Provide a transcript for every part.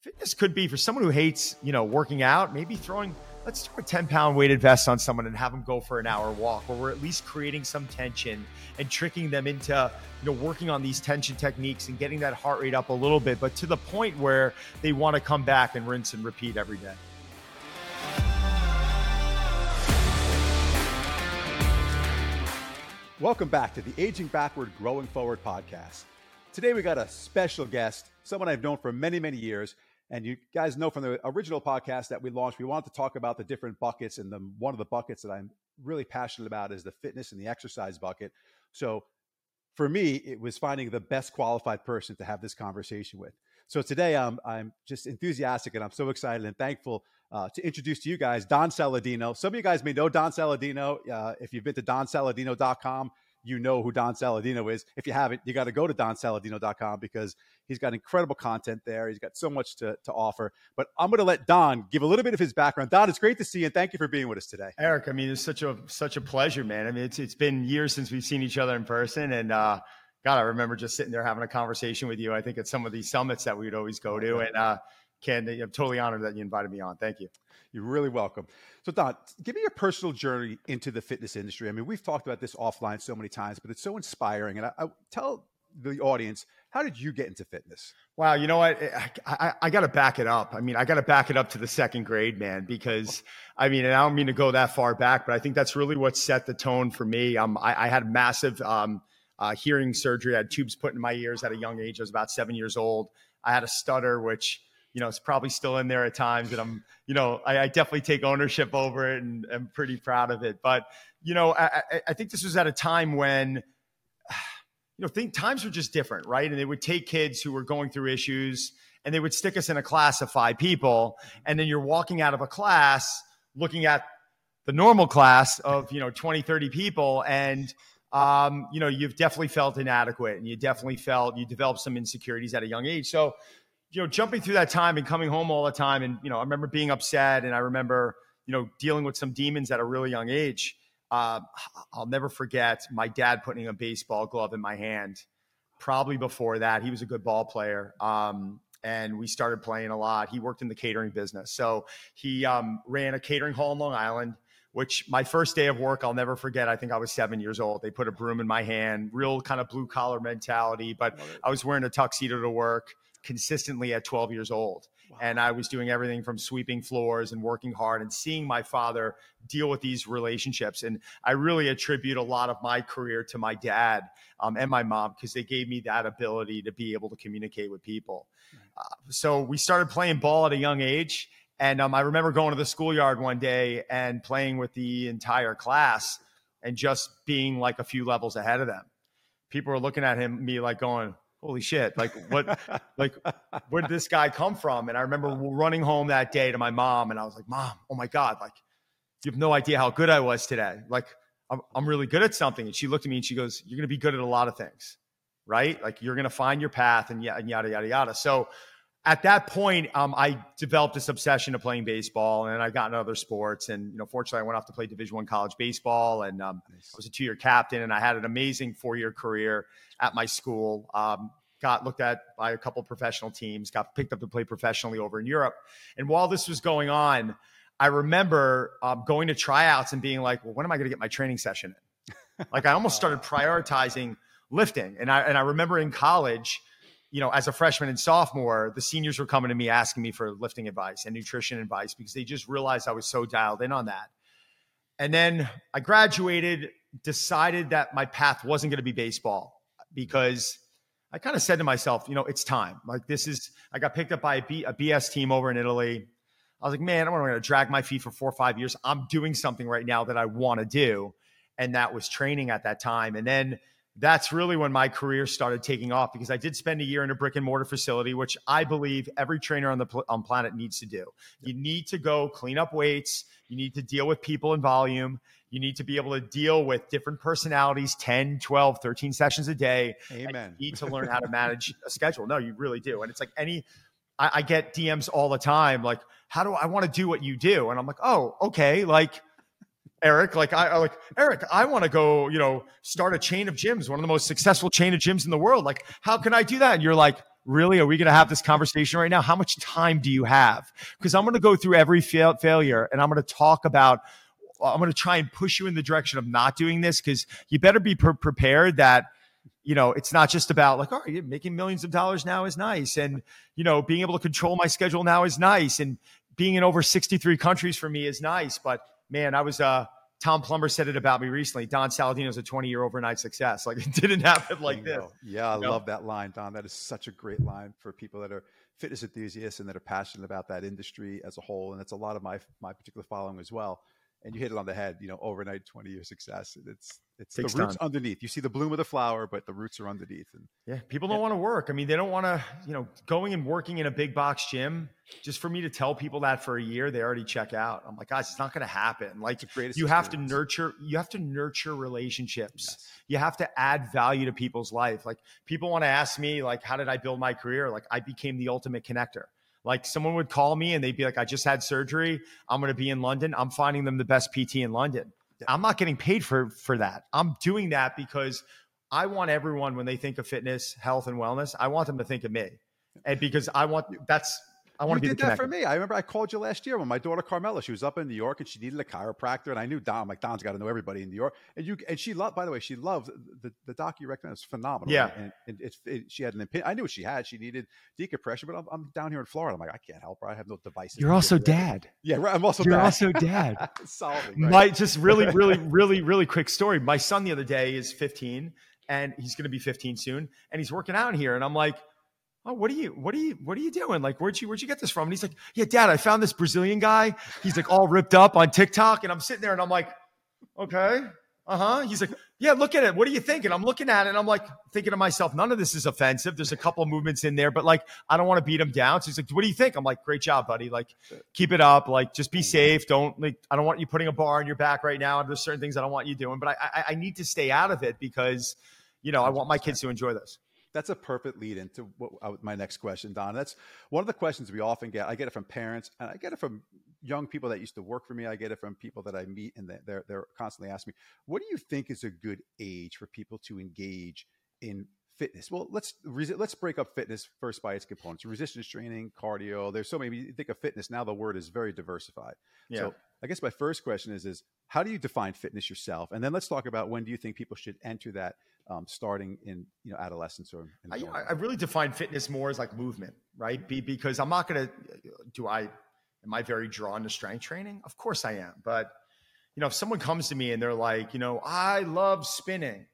fitness could be for someone who hates, you know, working out, maybe throwing let's throw a 10 pound weighted vest on someone and have them go for an hour walk where we're at least creating some tension and tricking them into you know working on these tension techniques and getting that heart rate up a little bit but to the point where they want to come back and rinse and repeat every day. Welcome back to the aging backward growing forward podcast. Today we got a special guest someone i've known for many many years and you guys know from the original podcast that we launched, we wanted to talk about the different buckets. And the one of the buckets that I'm really passionate about is the fitness and the exercise bucket. So for me, it was finding the best qualified person to have this conversation with. So today I'm, I'm just enthusiastic and I'm so excited and thankful uh, to introduce to you guys Don Saladino. Some of you guys may know Don Saladino. Uh, if you've been to donsaladino.com, you know who Don Saladino is. If you haven't, you got to go to donsaladino.com because he's got incredible content there. He's got so much to, to offer. But I'm going to let Don give a little bit of his background. Don, it's great to see you, and thank you for being with us today. Eric, I mean, it's such a such a pleasure, man. I mean, it's it's been years since we've seen each other in person, and uh, God, I remember just sitting there having a conversation with you. I think at some of these summits that we would always go to, and uh, Ken, I'm totally honored that you invited me on. Thank you. You're really welcome. So, Don, give me your personal journey into the fitness industry. I mean, we've talked about this offline so many times, but it's so inspiring. And I, I tell the audience, how did you get into fitness? Wow, you know what? I, I, I got to back it up. I mean, I got to back it up to the second grade, man, because I mean, and I don't mean to go that far back, but I think that's really what set the tone for me. Um, I, I had massive um, uh, hearing surgery. I had tubes put in my ears at a young age. I was about seven years old. I had a stutter, which you know, it's probably still in there at times. And I'm, you know, I, I definitely take ownership over it and I'm pretty proud of it. But, you know, I, I think this was at a time when, you know, think times were just different, right? And they would take kids who were going through issues and they would stick us in a class of five people. And then you're walking out of a class looking at the normal class of, you know, 20, 30 people. And, um, you know, you've definitely felt inadequate and you definitely felt you developed some insecurities at a young age. So, you know, jumping through that time and coming home all the time. And, you know, I remember being upset and I remember, you know, dealing with some demons at a really young age. Uh, I'll never forget my dad putting a baseball glove in my hand. Probably before that, he was a good ball player. Um, and we started playing a lot. He worked in the catering business. So he um, ran a catering hall in Long Island, which my first day of work, I'll never forget. I think I was seven years old. They put a broom in my hand, real kind of blue collar mentality, but I was wearing a tuxedo to work consistently at 12 years old. Wow. And I was doing everything from sweeping floors and working hard and seeing my father deal with these relationships. And I really attribute a lot of my career to my dad um, and my mom because they gave me that ability to be able to communicate with people. Uh, so we started playing ball at a young age. And um, I remember going to the schoolyard one day and playing with the entire class and just being like a few levels ahead of them. People were looking at him, me like going, holy shit like what like where did this guy come from? And i remember running home that day to my mom and i was like mom oh my god like you have no idea how good i was today. Like i'm, I'm really good at something. And she looked at me and she goes you're going to be good at a lot of things right? Like you're going to find your path and yada yada yada yada. So at that point, um, I developed this obsession of playing baseball, and I got into other sports. And you know, fortunately, I went off to play Division One college baseball, and um, nice. I was a two-year captain, and I had an amazing four-year career at my school. Um, got looked at by a couple professional teams, got picked up to play professionally over in Europe. And while this was going on, I remember um, going to tryouts and being like, "Well, when am I going to get my training session in?" like I almost started prioritizing lifting, and I and I remember in college you know, as a freshman and sophomore, the seniors were coming to me asking me for lifting advice and nutrition advice because they just realized I was so dialed in on that. And then I graduated, decided that my path wasn't going to be baseball because I kind of said to myself, you know, it's time. Like this is, I got picked up by a, B, a BS team over in Italy. I was like, man, I'm going to drag my feet for four or five years. I'm doing something right now that I want to do. And that was training at that time. And then that's really when my career started taking off because I did spend a year in a brick and mortar facility, which I believe every trainer on the pl- on planet needs to do. You need to go clean up weights. You need to deal with people in volume. You need to be able to deal with different personalities 10, 12, 13 sessions a day. Amen. You need to learn how to manage a schedule. No, you really do. And it's like any, I, I get DMs all the time like, how do I want to do what you do? And I'm like, oh, okay. Like, Eric, like I, like Eric, I want to go, you know, start a chain of gyms, one of the most successful chain of gyms in the world. Like, how can I do that? And you're like, really? Are we going to have this conversation right now? How much time do you have? Because I'm going to go through every fail- failure and I'm going to talk about, uh, I'm going to try and push you in the direction of not doing this because you better be pre- prepared that you know, it's not just about like, oh, all right, making millions of dollars now is nice. And, you know, being able to control my schedule now is nice. And being in over 63 countries for me is nice. But man, I was, uh, Tom Plummer said it about me recently. Don Saladino is a 20 year overnight success. Like it didn't happen like this. Yeah, I love that line, Don. That is such a great line for people that are fitness enthusiasts and that are passionate about that industry as a whole. And that's a lot of my my particular following as well and you hit it on the head. You know, overnight twenty year success. It's it's Takes the roots time. underneath. You see the bloom of the flower, but the roots are underneath. And yeah, people don't yeah. want to work. I mean, they don't want to. You know, going and working in a big box gym. Just for me to tell people that for a year, they already check out. I'm like, guys, it's not going to happen. Like, you create. You have to nurture. You have to nurture relationships. Yes. You have to add value to people's life. Like, people want to ask me, like, how did I build my career? Like, I became the ultimate connector. Like someone would call me and they'd be like, I just had surgery. I'm going to be in London. I'm finding them the best PT in London. I'm not getting paid for for that. I'm doing that because I want everyone when they think of fitness, health, and wellness, I want them to think of me. And because I want that's I want you to be did that for me. I remember I called you last year when my daughter Carmela, she was up in New York and she needed a chiropractor, and I knew Don. I'm like Don's got to know everybody in New York, and you and she loved. By the way, she loved the the doc you recommended. It's phenomenal. Yeah, and, and it's it, she had an opinion. I knew what she had. She needed decompression, but I'm, I'm, down here in Florida. I'm like I can't help her. I have no devices. You're also dad. Yeah, right. I'm also you're dad. also dad. Solving. Right? My just really, really, really, really quick story. My son the other day is 15, and he's going to be 15 soon, and he's working out here, and I'm like oh, what are you, what are you, what are you doing? Like, where'd you, where'd you get this from? And he's like, yeah, dad, I found this Brazilian guy. He's like all ripped up on TikTok. And I'm sitting there and I'm like, okay, uh huh. He's like, yeah, look at it. What are you thinking? I'm looking at it and I'm like thinking to myself, none of this is offensive. There's a couple movements in there, but like, I don't want to beat him down. So he's like, what do you think? I'm like, great job, buddy. Like, keep it up. Like, just be safe. Don't like, I don't want you putting a bar on your back right now. There's certain things I don't want you doing, but I, I, I need to stay out of it because, you know, I want my kids to enjoy this that's a perfect lead into what, uh, my next question, Don. That's one of the questions we often get. I get it from parents, and I get it from young people that used to work for me. I get it from people that I meet, and they're they're constantly asking me, "What do you think is a good age for people to engage in fitness?" Well, let's let's break up fitness first by its components: resistance training, cardio. There's so many. You think of fitness now; the word is very diversified. Yeah. So I guess my first question is: is how do you define fitness yourself? And then let's talk about when do you think people should enter that um, starting in you know adolescence or I, I, really define fitness more as like movement right? Be, because i'm not going to do i am i very drawn to strength training? Of course i am but you know if someone comes to me and they're like you know i love spinning.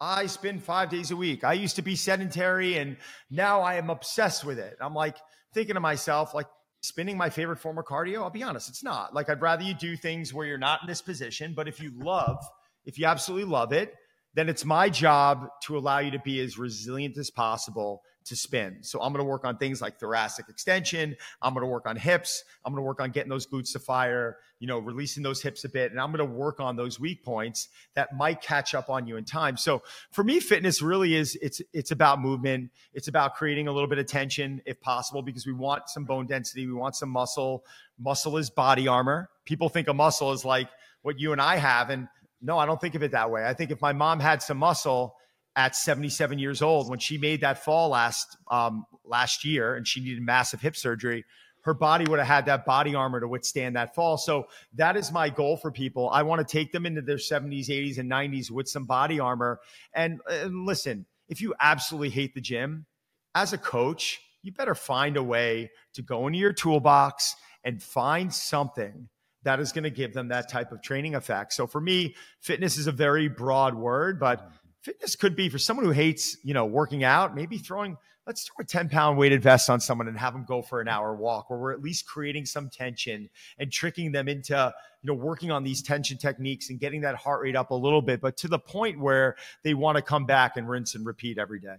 I spin five days a week. I used to be sedentary and now i am obsessed with it. I'm like thinking to myself like spinning my favorite form of cardio? I'll be honest it's not. Like i'd rather you do things where you're not in this position but if you love if you absolutely love it then it's my job to allow you to be as resilient as possible to spin. So I'm going to work on things like thoracic extension. I'm going to work on hips. I'm going to work on getting those glutes to fire, you know, releasing those hips a bit. And I'm going to work on those weak points that might catch up on you in time. So for me, fitness really is, it's, it's about movement. It's about creating a little bit of tension if possible, because we want some bone density. We want some muscle. Muscle is body armor. People think a muscle is like what you and I have. And no, I don't think of it that way. I think if my mom had some muscle at 77 years old when she made that fall last um, last year and she needed massive hip surgery, her body would have had that body armor to withstand that fall. So that is my goal for people. I want to take them into their 70s, 80s, and 90s with some body armor. And, and listen, if you absolutely hate the gym, as a coach, you better find a way to go into your toolbox and find something that is going to give them that type of training effect. So for me, fitness is a very broad word, but fitness could be for someone who hates, you know, working out, maybe throwing, let's throw a 10 pound weighted vest on someone and have them go for an hour walk where we're at least creating some tension and tricking them into, you know, working on these tension techniques and getting that heart rate up a little bit, but to the point where they want to come back and rinse and repeat every day.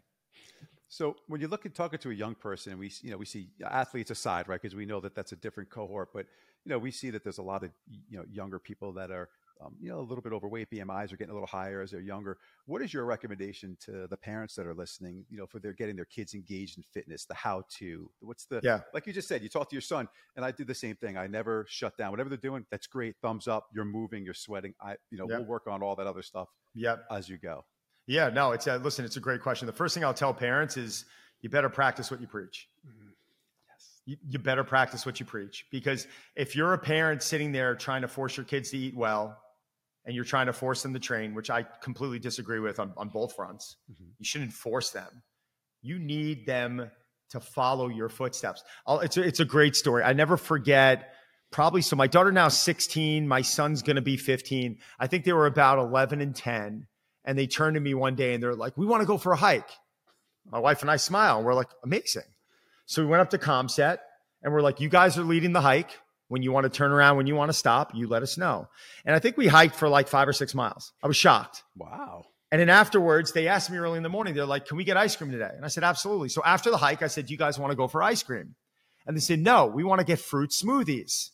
So when you look at talking to a young person, we you know we see athletes aside, right? Because we know that that's a different cohort. But you know we see that there's a lot of you know younger people that are um, you know a little bit overweight. BMIs are getting a little higher as they're younger. What is your recommendation to the parents that are listening? You know, for their getting their kids engaged in fitness, the how to. What's the yeah? Like you just said, you talk to your son, and I do the same thing. I never shut down. Whatever they're doing, that's great. Thumbs up. You're moving. You're sweating. I you know yep. we'll work on all that other stuff. Yep. as you go. Yeah, no, it's a, listen, it's a great question. The first thing I'll tell parents is you better practice what you preach. Mm-hmm. You, you better practice what you preach because if you're a parent sitting there trying to force your kids to eat well and you're trying to force them to train, which I completely disagree with on, on both fronts, Mhm. you shouldn't force them. You need them to follow your footsteps. I'll, it's, a, it's a great story. I never forget probably so my daughter now is 16 my son's going to be 15 i think they were about 11 and 10 and they turned to me one day and they're like we want to go for a hike my wife and i smile and we're like amazing so we went up to comset and we're like you guys are leading the hike when you want to turn around when you want to stop you let us know and i think we hiked for like five or six miles i was shocked Wow. and then afterwards, they asked me early in the morning, they're like, Can we get ice cream today? And I said, Absolutely. So after the hike, I said, Do you guys want to go for ice cream? And they said, No, we want to get fruit smoothies.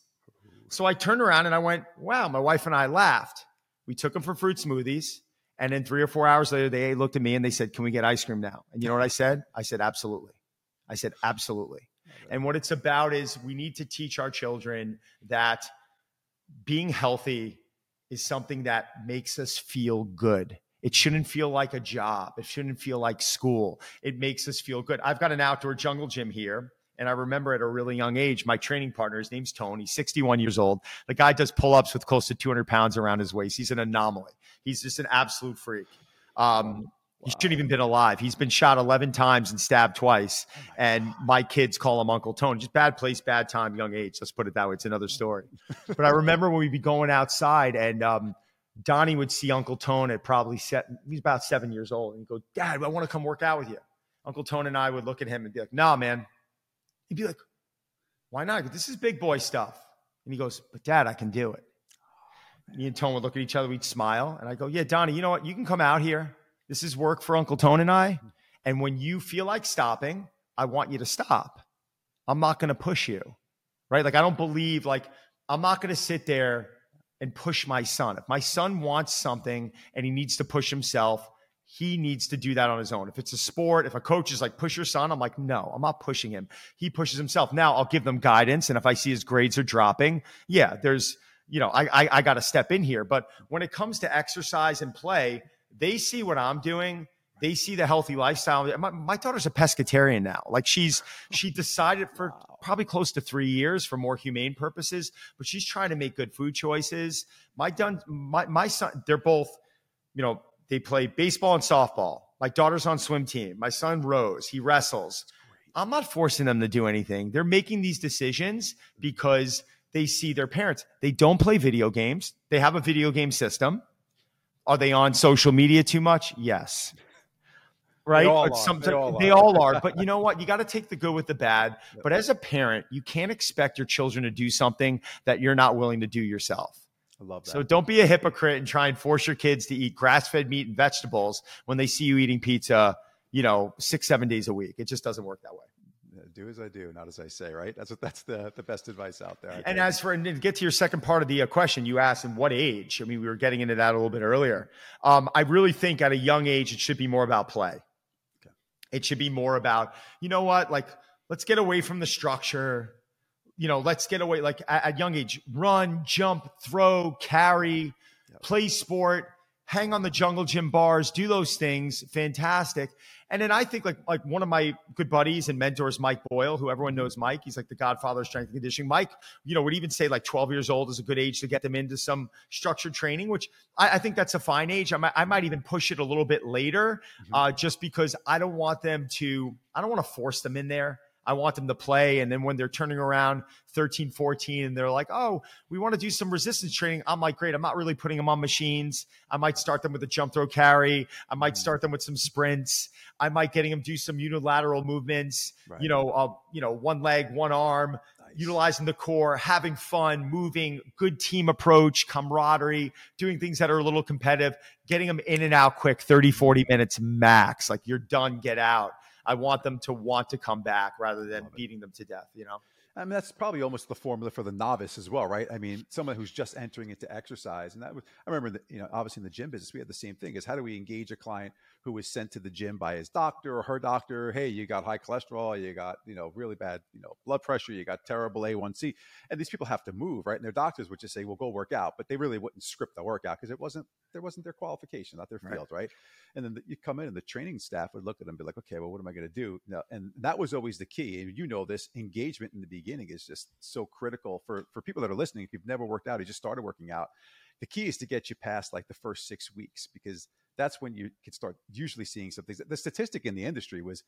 So I turned around and I went, Wow, my wife and I laughed. We took them for fruit smoothies. And then three or four hours later, they looked at me and they said, Can we get ice cream now? And you know what I said? I said, Absolutely. I said, Absolutely. And what it's about is we need to teach our children that being healthy is something that makes us feel good. It shouldn't feel like a job. It shouldn't feel like school. It makes us feel good. I've got an outdoor jungle gym here. And I remember at a really young age, my training partner, his name's Tony, he's 61 years old. The guy does pull ups with close to 200 pounds around his waist. He's an anomaly. He's just an absolute freak. Um, He shouldn't even been alive. He's been shot 11 times and stabbed twice. And my kids call him Uncle Tony. Just bad place, bad time, young age. Let's put it that way. It's another story. but I remember when we'd be going outside and um, Donnie would see Uncle Tone at probably set, he's about seven years old. And he'd go, Dad, I want to come work out with you. Uncle Tone and I would look at him and be like, nah, man. He'd be like, why not? Go, This is big boy stuff. And he goes, but Dad, I can do it. Me and Tone would look at each other, we'd smile. And I go, yeah, Donnie, you know what? You can come out here. This is work for Uncle Tone and I. And when you feel like stopping, I want you to stop. I'm not going to push you. Right? Like, I don't believe, like, I'm not going to sit there and push my son. If my son wants something and he needs to push himself, he needs to do that on his own. If it's a sport, if a coach is like, push your son, I'm like, no, I'm not pushing him. He pushes himself. Now I'll give them guidance. And if I see his grades are dropping, yeah, there's, you know, I, I, I got to step in here. But when it comes to exercise and play, they see what I'm doing. They see the healthy lifestyle. My, my daughter's a pescatarian now. Like she's, she decided for probably close to three years for more humane purposes, but she's trying to make good food choices. My done, my, my son, they're both, you know, they play baseball and softball. My daughter's on swim team. My son rows. He wrestles. I'm not forcing them to do anything. They're making these decisions because they see their parents. They don't play video games. They have a video game system. Are they on social media too much? Yes. Right? all But are. some- They all they are. all are. But you know what? You got to take the good with the bad. But as a parent, you can't expect your children to do something that you're not willing to do yourself. I love that. So don't be a hypocrite and try and force your kids to eat grass-fed meat and vegetables when they see you eating pizza, you know, six, seven days a week. It just doesn't work that way. Do as I do, not as I say. Right? That's what. That's the the best advice out there. I And think. as for and to get to your second part of the uh, question, you asked, in what age? I mean, we were getting into that a little bit earlier. Um, I really think at a young age, it should be more about play. Okay. It should be more about, you know what, like let's get away from the structure. You know, let's get away. Like at, at young age, run, jump, throw, carry, Yep. play sport, hang on the jungle gym bars, do those things. Fantastic. And then I think like like one of my good buddies and mentors, Mike Boyle, who everyone knows Mike. He's like the godfather of strength and conditioning. Mike, you know, would even say like 12 years old is a good age to get them into some structured training, which I, I think that's a fine age. I might, I might even push it a little bit later, Mhm. uh, just because I don't want them to, I don't want to force them in there. I want them to play. And then when they're turning around 13, 14, and they're like, oh, we want to do some resistance training. I'm like, great. I'm not really putting them on machines. I might start them with a jump throw carry. I might Mm. start them with some sprints. I might getting them do some unilateral movements, Right. you know, uh, you know, one leg, one arm, Nice. utilizing the core, having fun, moving, good team approach, camaraderie, doing things that are a little competitive, getting them in and out quick, 30, 40 minutes max. Like you're done, get out. I want them to want to come back rather than beating them to death, you know? I mean, that's probably almost the formula for the novice as well, right? I mean, someone who's just entering into exercise, and that was, I remember, that, you know, obviously in the gym business, we had the same thing: is how do we engage a client who was sent to the gym by his doctor or her doctor? Hey, you got high cholesterol, you got, you know, really bad, you know, blood pressure, you got terrible A1C, and these people have to move, right? And their doctors would just say, "Well, go work out," but they really wouldn't script the workout because it wasn't there wasn't their qualification, not their field, right? And then the, you come in, and the training staff would look at them and be like, "Okay, well, what am I going to do? And that was always the key. And you know this engagement in the beginning is just so critical for for people that are listening. If you've never worked out, you just started working out. The key is to get you past like the first six weeks because that's when you can start usually seeing some things. The statistic in the industry was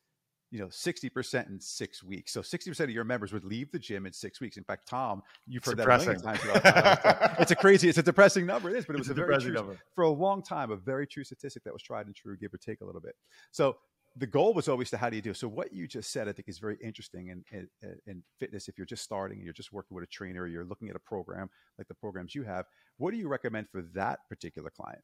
you know, 60% in six weeks. So 60% of your members would leave the gym in six weeks. In fact, Tom, you've heard depressing. that a million times. it's a crazy, it's a depressing number. It is, but it was it's a, a very true, number. for a long time, a very true statistic that was tried and true, give or take a little bit. So the goal was always to how do you do so what you just said i think is very interesting in, in, in, fitness if you're just starting and you're just working with a trainer or you're looking at a program like the programs you have what do you recommend for that particular client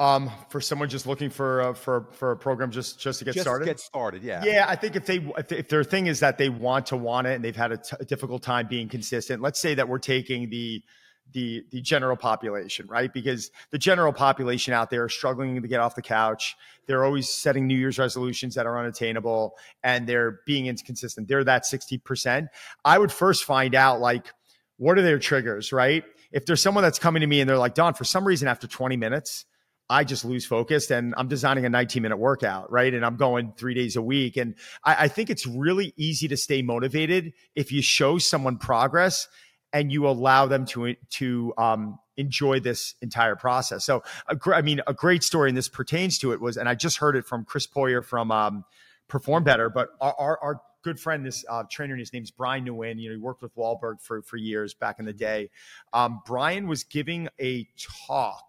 um, for someone just looking for uh, for for a program just just to get just started. Get started, yeah. Yeah, I think if they if, if their thing is that they want to want it and they've had a, t- a difficult time being consistent. Let's say that we're taking the the the general population, right? Because the general population out there are struggling to get off the couch. They're always setting New Year's resolutions that are unattainable, and they're being inconsistent. They're that sixty percent. I would first find out like what are their triggers, right? If there's someone that's coming to me and they're like, Don, for some reason after twenty minutes I just lose focus and I'm designing a 19 minute workout, right? And I'm going three days a week. And I, I, think it's really easy to stay motivated if you show someone progress and you allow them to, to, um, enjoy this entire process. So, I mean, a great story, and this pertains to it was, and I just heard it from Chris Poirier from, um, Perform Better, but our, our, our good friend, this uh, trainer, his name's Brian Nguyen. You know, he worked with Wahlberg for, for years back in the day. Um, Brian was giving a talk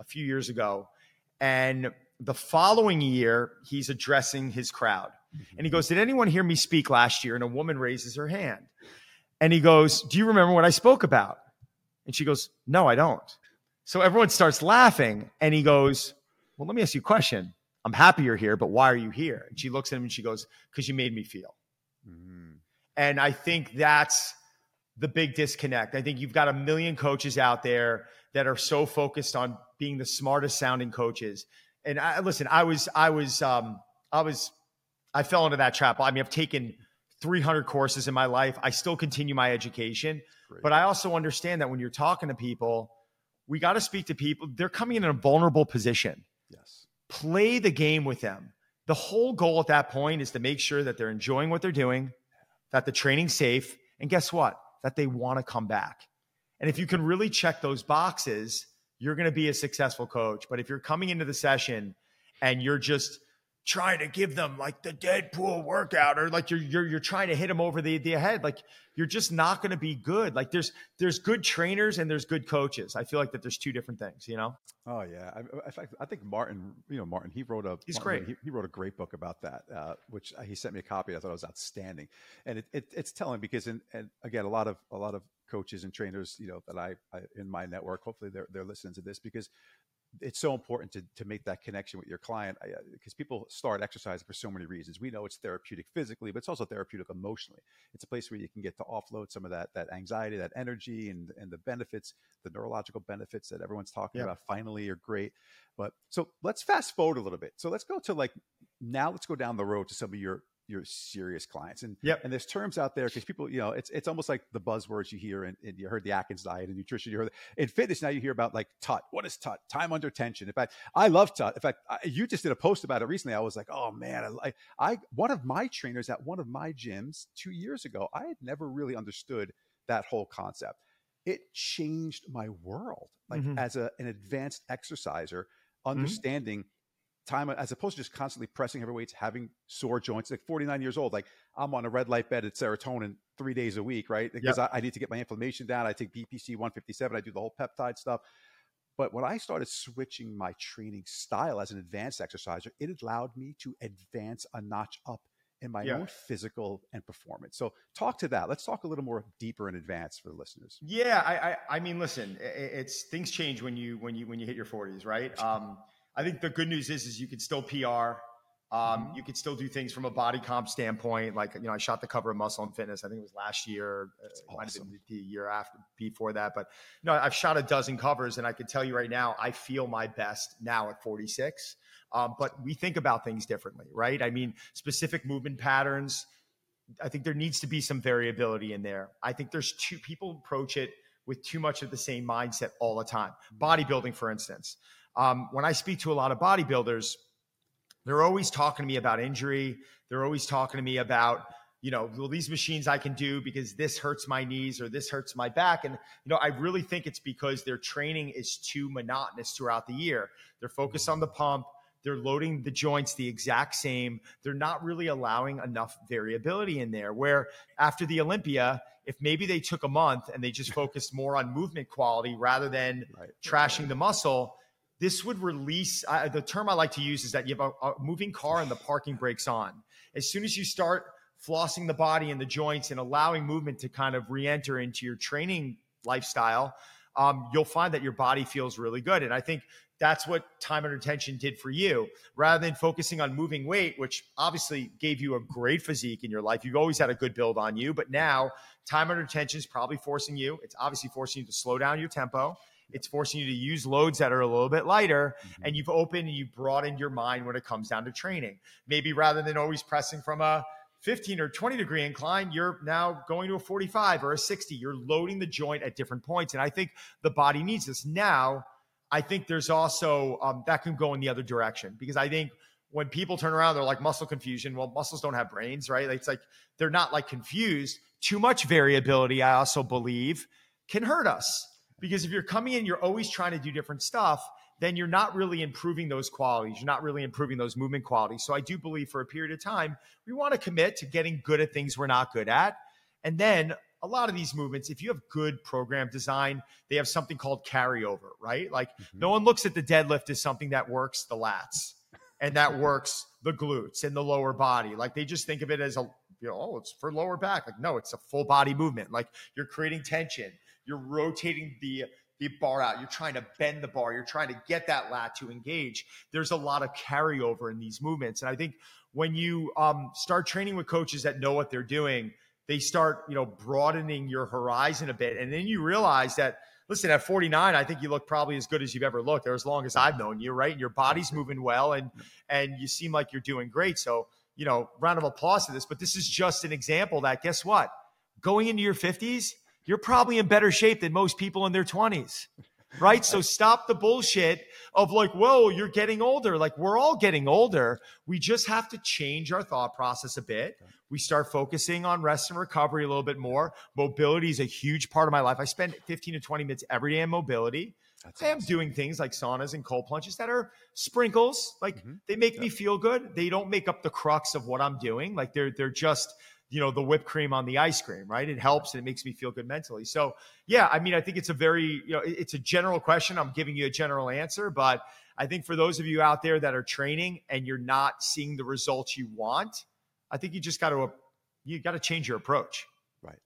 a few years ago. And the following year, he's addressing his crowd. And he goes, Did anyone hear me speak last year? And a woman raises her hand. And he goes, Do you remember what I spoke about? And she goes, No, I don't. So everyone starts laughing. And he goes, Well, let me ask you a question. I'm happy you're here, but why are you here? And she looks at him and she goes, Because you made me feel. Mm. And I think that's the big disconnect. I think you've got a million coaches out there that are so focused on being the smartest sounding coaches. And I, listen, I was, I was, um, I was, I fell into that trap. I mean, I've taken 300 courses in my life. I still continue my education, Great. but I also understand that when you're talking to people, we got to speak to people. They're coming in a vulnerable position. Yes. Play the game with them. The whole goal at that point is to make sure that they're enjoying what they're doing, that the training's safe, and guess what? That they want to come back. And if you can really check those boxes, you're going to be a successful coach. But if you're coming into the session and you're just trying to give them like the Deadpool workout or like you're you're you're trying to hit them over the the head like you're just not going to be good. Like there's there's good trainers and there's good coaches. I feel like that there's two different things you know? Oh yeah. I, in fact i think martin you know martin he wrote a he's martin, great. he, he, wrote a great book about that uh, which he sent me a copy i thought it was outstanding. And it, it, it's telling because in, and again a lot of a lot of coaches and trainers, you know, that I, I in my network. Hopefully, they're they're listening to this because it's so important to, to make that connection with your client because uh, people start exercising for so many reasons. We know it's therapeutic physically, but it's also therapeutic emotionally. It's a place where you can get to offload some of that that anxiety, that energy, and and the benefits, the neurological benefits that everyone's talking about. Finally, are great. But so let's fast forward a little bit. So let's go to like now. Let's go down the road to some of your your serious clients. And yep. and there's terms out there because people, you know, it's it's almost like the buzzwords you hear and, and, you heard the Atkins diet and nutrition. You heard in fitness now you hear about like TUT. What is TUT? Time under tension. In fact, I love TUT. In fact, I, you just did a post about it recently. I was like, oh man, I, I one of my trainers at one of my gyms two years ago, I had never really understood that whole concept. It changed my world. Like mm-hmm. as a, an advanced exerciser, mm-hmm. understanding. Mm-hmm time as opposed to just constantly pressing heavy weights, having sore joints. Like 49 years old, like I'm on a red light bed at serotonin three days a week, right? Because yep. I, I, need to get my inflammation down. I take BPC 157. I do the whole peptide stuff. But when I started switching my training style as an advanced exerciser, it allowed me to advance a notch up in my yeah. own physical and performance. So talk to that. Let's talk a little more deeper in advance for the listeners. Yeah, I, I, I mean, listen, it's things change when you when you when you hit your 40s, right? Um, I think the good news is is you can still PR. Um, mm-hmm. you could still do things from a body comp standpoint. Like, you know, I shot the cover of Muscle and Fitness. I think it was last year. That's it might have been the year after, before that. But, you know, I've shot a dozen covers and I can tell you right now, I feel my best now at 46. Um, but we think about things differently, right? I mean, specific movement patterns. I think there needs to be some variability in there. I think there's two people approach it with too much of the same mindset all the time. Bodybuilding, for instance. Um, when I speak to a lot of bodybuilders, they're always talking to me about injury. They're always talking to me about, you know, well, these machines I can do because this hurts my knees or this hurts my back. And, you know, I really think it's because their training is too monotonous throughout the year. They're focused on the pump. They're loading the joints the exact same. They're not really allowing enough variability in there. Where after the Olympia, if maybe they took a month and they just focused more on movement quality rather than right. trashing the muscle, this would release uh, the term I like to use is that you have a, a moving car and the parking brakes on. As soon as you start flossing the body and the joints and allowing movement to kind of re-enter into your training lifestyle, um, you'll find that your body feels really good. And I think that's what time under tension did for you. Rather than focusing on moving weight, which obviously gave you a great physique in your life, you've always had a good build on you. But now, time under tension is probably forcing you. It's obviously forcing you to slow down your tempo. It's forcing you to use loads that are a little bit lighter, mm-hmm. and you've opened and you've broadened your mind when it comes down to training. Maybe rather than always pressing from a 15 or 20 degree incline, you're now going to a 45 or a 60. You're loading the joint at different points. And I think the body needs this. Now, I think there's also um, that can go in the other direction because I think when people turn around, they're like muscle confusion. Well, muscles don't have brains, right? It's like they're not like confused. Too much variability, I also believe, can hurt us because if you're coming in, you're always trying to do different stuff, then you're not really improving those qualities. You're not really improving those movement qualities. So I do believe for a period of time, we want to commit to getting good at things we're not good at. And then a lot of these movements, if you have good program design, they have something called carryover, right? Like mm-hmm. no one looks at the deadlift as something that works the lats and that works the glutes and the lower body. Like they just think of it as a, you know, oh, it's for lower back. Like, no, it's a full body movement. Like you're creating tension, you're rotating the the bar out. You're trying to bend the bar. You're trying to get that lat to engage. There's a lot of carryover in these movements. And I think when you um, start training with coaches that know what they're doing, they start, you know, broadening your horizon a bit. And then you realize that, listen, at 49, I think you look probably as good as you've ever looked or as long as I've known you, right? And your body's moving well and and you seem like you're doing great. So, you know, round of applause to this. But this is just an example that guess what? Going into your 50s, you're probably in better shape than most people in their 20s right? So stop the bullshit of like, whoa, you're getting older. Like we're all getting older. We just have to change our thought process a bit. We start focusing on rest and recovery a little bit more. Mobility is a huge part of my life. I spend 15 to 20 minutes every day in mobility. That's I am awesome. doing things like saunas and cold plunges that are sprinkles. Like mm-hmm. they make me feel good. They don't make up the crux of what I'm doing. Like they're they're just you know the whipped cream on the ice cream right? It helps and it makes me feel good mentally. So yeah i mean i think it's a very you know it's a general question. I'm giving you a general answer but i think for those of you out there that are training and you're not seeing the results you want i think you just got to you got to change your approach. Right.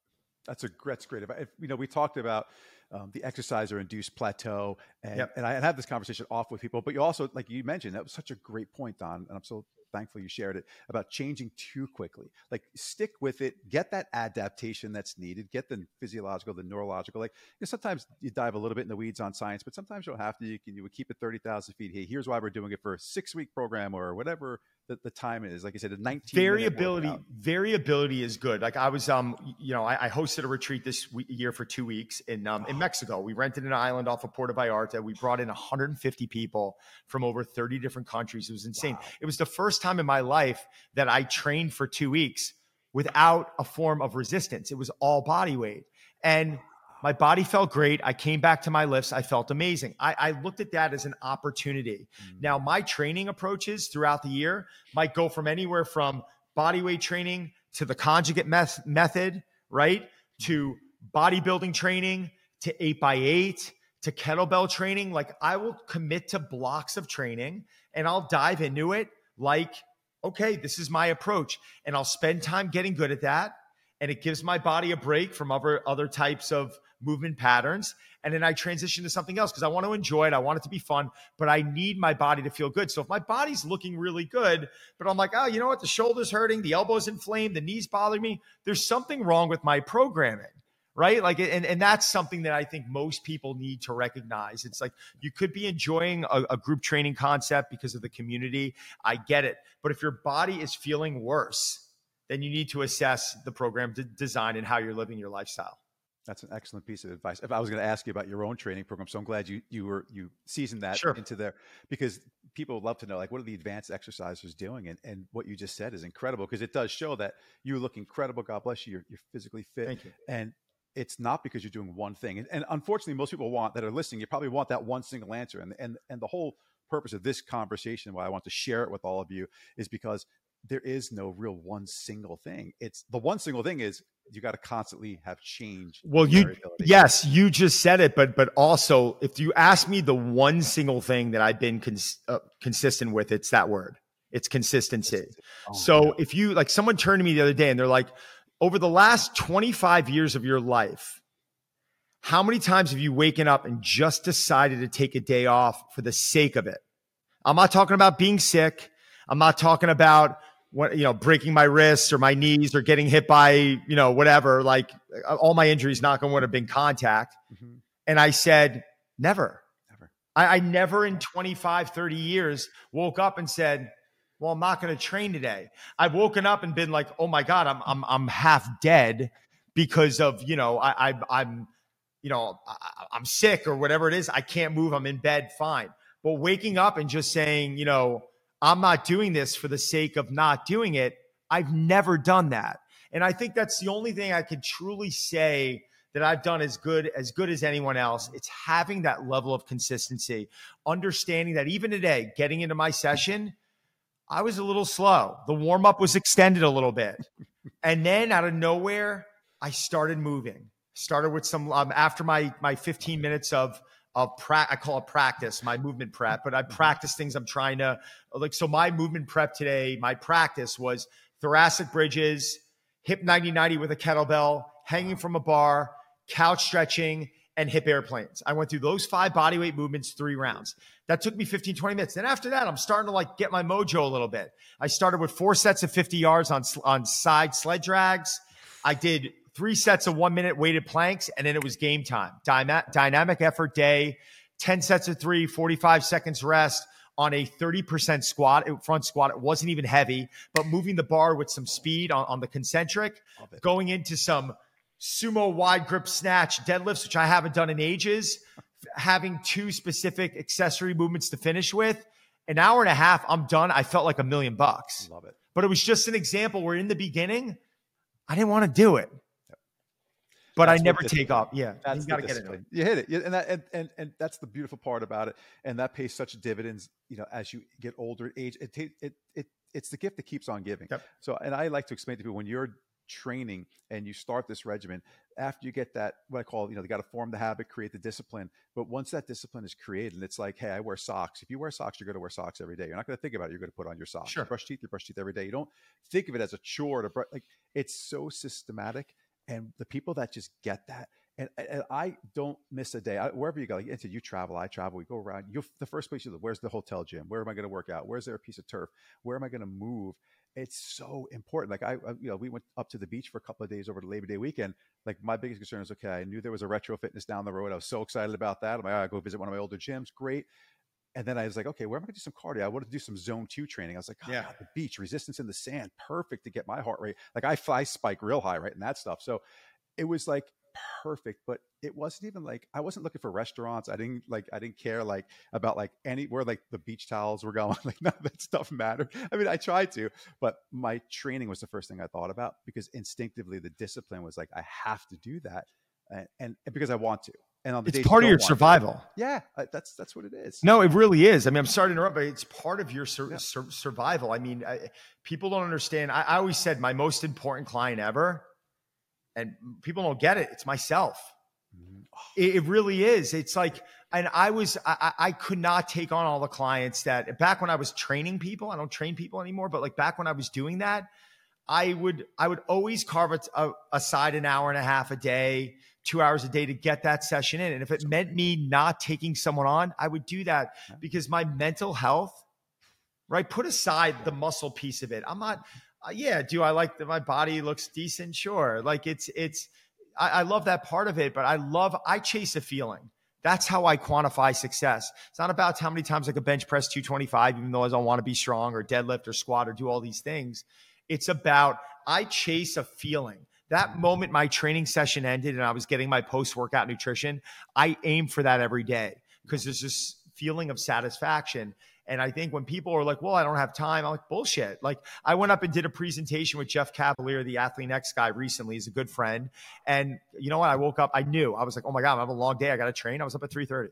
That's a that's great. If, you know we talked about um, the exerciser induced plateau and, yep. and i have this conversation off with people but you also like you mentioned that was such a great point don and i'm so thankful you shared it about changing too quickly. Like stick with it, get that adaptation that's needed, get the physiological, the neurological. Like you know, sometimes you dive a little bit in the weeds on science, but sometimes you don't have to. You can you would keep it thirty thousand feet. Hey, here's why we're doing it for a six week program or whatever the, the time is. Like I said, a 19 variability. Variability is good. Like I was, um, you know, I, I hosted a retreat this year for two weeks in um, in Mexico. We rented an island off of Puerto Vallarta. We brought in 150 people from over 30 different countries. It was insane. Wow. It was the first time in my life that I trained for two weeks without a form of resistance. It was all body weight. And my body felt great. I came back to my lifts. I felt amazing. I, I looked at that as an opportunity. Mm-hmm. Now, my training approaches throughout the year might go from anywhere from body weight training to the conjugate meth- method, right? To bodybuilding training to eight by eight to kettlebell training. Like I will commit to blocks of training and I'll dive into it like, okay, this is my approach. And I'll spend time getting good at that. And it gives my body a break from other, other types of movement patterns. And then I transition to something else because I want to enjoy it. I want it to be fun, but I need my body to feel good. So if my body's looking really good, but I'm like, oh, you know what? The shoulder's hurting, the elbow's inflamed, the knees bother me. There's something wrong with my programming right like and, and that's something that i think most people need to recognize it's like you could be enjoying a, a, group training concept because of the community i get it but if your body is feeling worse then you need to assess the program design and how you're living your lifestyle that's an excellent piece of advice. If I was going to ask you about your own training program, so I'm glad you you were you seasoned that sure. into there because people would love to know like what are the advanced exercisers doing and, and what you just said is incredible because it does show that you look incredible god bless you you're, you're physically fit Thank you. and it's not because you're doing one thing and, and unfortunately most people want that are listening you probably want that one single answer and and and the whole purpose of this conversation why i want to share it with all of you is because there is no real one single thing it's the one single thing is you got to constantly have change Well, you variability. yes, you just said it, but but also if you ask me the one single thing that I've been cons- uh, consistent with, it's that word. It's consistency. Oh, So yeah. if you like someone turned to me the other day and they're like, over the last 25 years of your life, how many times have you waken up and just decided to take a day off for the sake of it? I'm not talking about being sick. I'm not talking about what you know breaking my wrists or my knees or getting hit by you know whatever like uh, all my injuries knock on wood have been contact. Mhm. and i said never. Never. I, I never in 25 30 years woke up and said well i'm not going to train today. I've woken up and been like oh my god i'm i'm, I'm half dead because of you know i, I i'm you know I, i'm sick or whatever it is. I can't move. I'm in bed. Fine. But waking up and just saying you know i'm not doing this for the sake of not doing it i've never done that and i think that's the only thing i could truly say that I've done as good as good as anyone else. It's having that level of consistency, understanding that even today, getting into my session, I was a little slow. The warm up was extended a little bit, and then out of nowhere, I started moving. Started with some um, after my my 15 minutes of of pra- I call it practice, my movement prep, but I mm-hmm. practice things I'm trying to like. So my movement prep today, my practice was thoracic bridges, hip 90 90 with a kettlebell, hanging from a bar, couch stretching, and hip airplanes. I went through those five bodyweight movements, three rounds. That took me 15, 20 minutes. Then after that, I'm starting to like get my mojo a little bit. I started with four sets of 50 yards on, on side sled drags. I did three sets of one minute weighted planks, and then it was game time. Dynamic effort day, 10 sets of three, 45 seconds rest on a 30% squat, uh, front squat. It wasn't even heavy, but moving the bar with some speed on, on the concentric, going into some sumo wide grip snatch deadlifts, which I haven't done in ages, having two specific accessory movements to finish with. An hour and a half, I'm done. I felt like a million bucks. love it But it was just an example where in the beginning, I didn't want to do it. But I never take off. Yeah, That's you got to get it. You hit it, and that and, and and that's the beautiful part about it, and that pays such dividends. You know, as you get older, age it ta- it it it's the gift that keeps on giving. Yep. So, and I like to explain to people when you're training and you start this regimen, after you get that what I call you know they got to form the habit, create the discipline. But once that discipline is created, and it's like, hey, I wear socks. If you wear socks, you're going to wear socks every day. You're not going to think about it. You're going to put on your socks. Sure. You brush teeth. You brush teeth every day. You don't think of it as a chore to brush. Like it's so systematic, and the people that just get that and, and I don't miss a day. I, wherever you go, like you travel, I travel. We go around. You, the first place you live. Where's the hotel gym? Where am I going to work out? Where's there a piece of turf? Where am I going to move? It's so important. Like I, I, you know, we went up to the beach for a couple of days over the Labor Day weekend. Like my biggest concern is, okay, I knew there was a retro fitness down the road. I was so excited about that. I'm like, I go visit one of my older gyms. Great. And then I was like, okay, where am I going to do some cardio? I wanted to do some zone two training. I was like, oh, Yeah. God, the beach, resistance in the sand, perfect to get my heart rate. Like I fly spike real high, right? And that stuff. So it was like perfect, but it wasn't even like I wasn't looking for restaurants. I didn't like I didn't care like about like any where like the beach towels were going. Like none of that stuff mattered. I mean, I tried to, but my training was the first thing I thought about because instinctively the discipline was like I have to do that, and, and because I want to. And on the It's part of your survival. yeah, I- that's that's what it is. No, it really is. I mean, I'm sorry to interrupt, but it's part of your sur- Yeah. sur- survival. I mean, I, people don't understand. I, I always said my most important client ever, and people don't get it. It's myself. Mhm. It, it really is. It's like, and I was, I, could not take on all the clients that back when I was training people. I don't train people anymore, but like back when I was doing that, I would, I would always carve it a, aside an hour and a half a day, two hours a day to get that session in. And if it meant me not taking someone on, I would do that because my mental health, right? Put aside the muscle piece of it. I'm not, uh, yeah, do I like that my body looks decent? Sure. Like it's, it's, I, I love that part of it, but I love, I chase a feeling. That's how I quantify success. It's not about how many times I could bench press 225, even though I don't want to be strong or deadlift or squat or do all these things. It's about, I chase a feeling. That moment my training session ended and I was getting my post workout nutrition, I aim for that every day because there's this feeling of satisfaction. And I think when people are like, well, I don't have time, I'm like, bullshit. Like, I went up and did a presentation with Jeff Cavaliere, the Athlean-X guy, recently. He's a good friend. And you know what? I woke up, I knew. I was like, oh my God, I have a long day. I got to train. I was up at 3.30.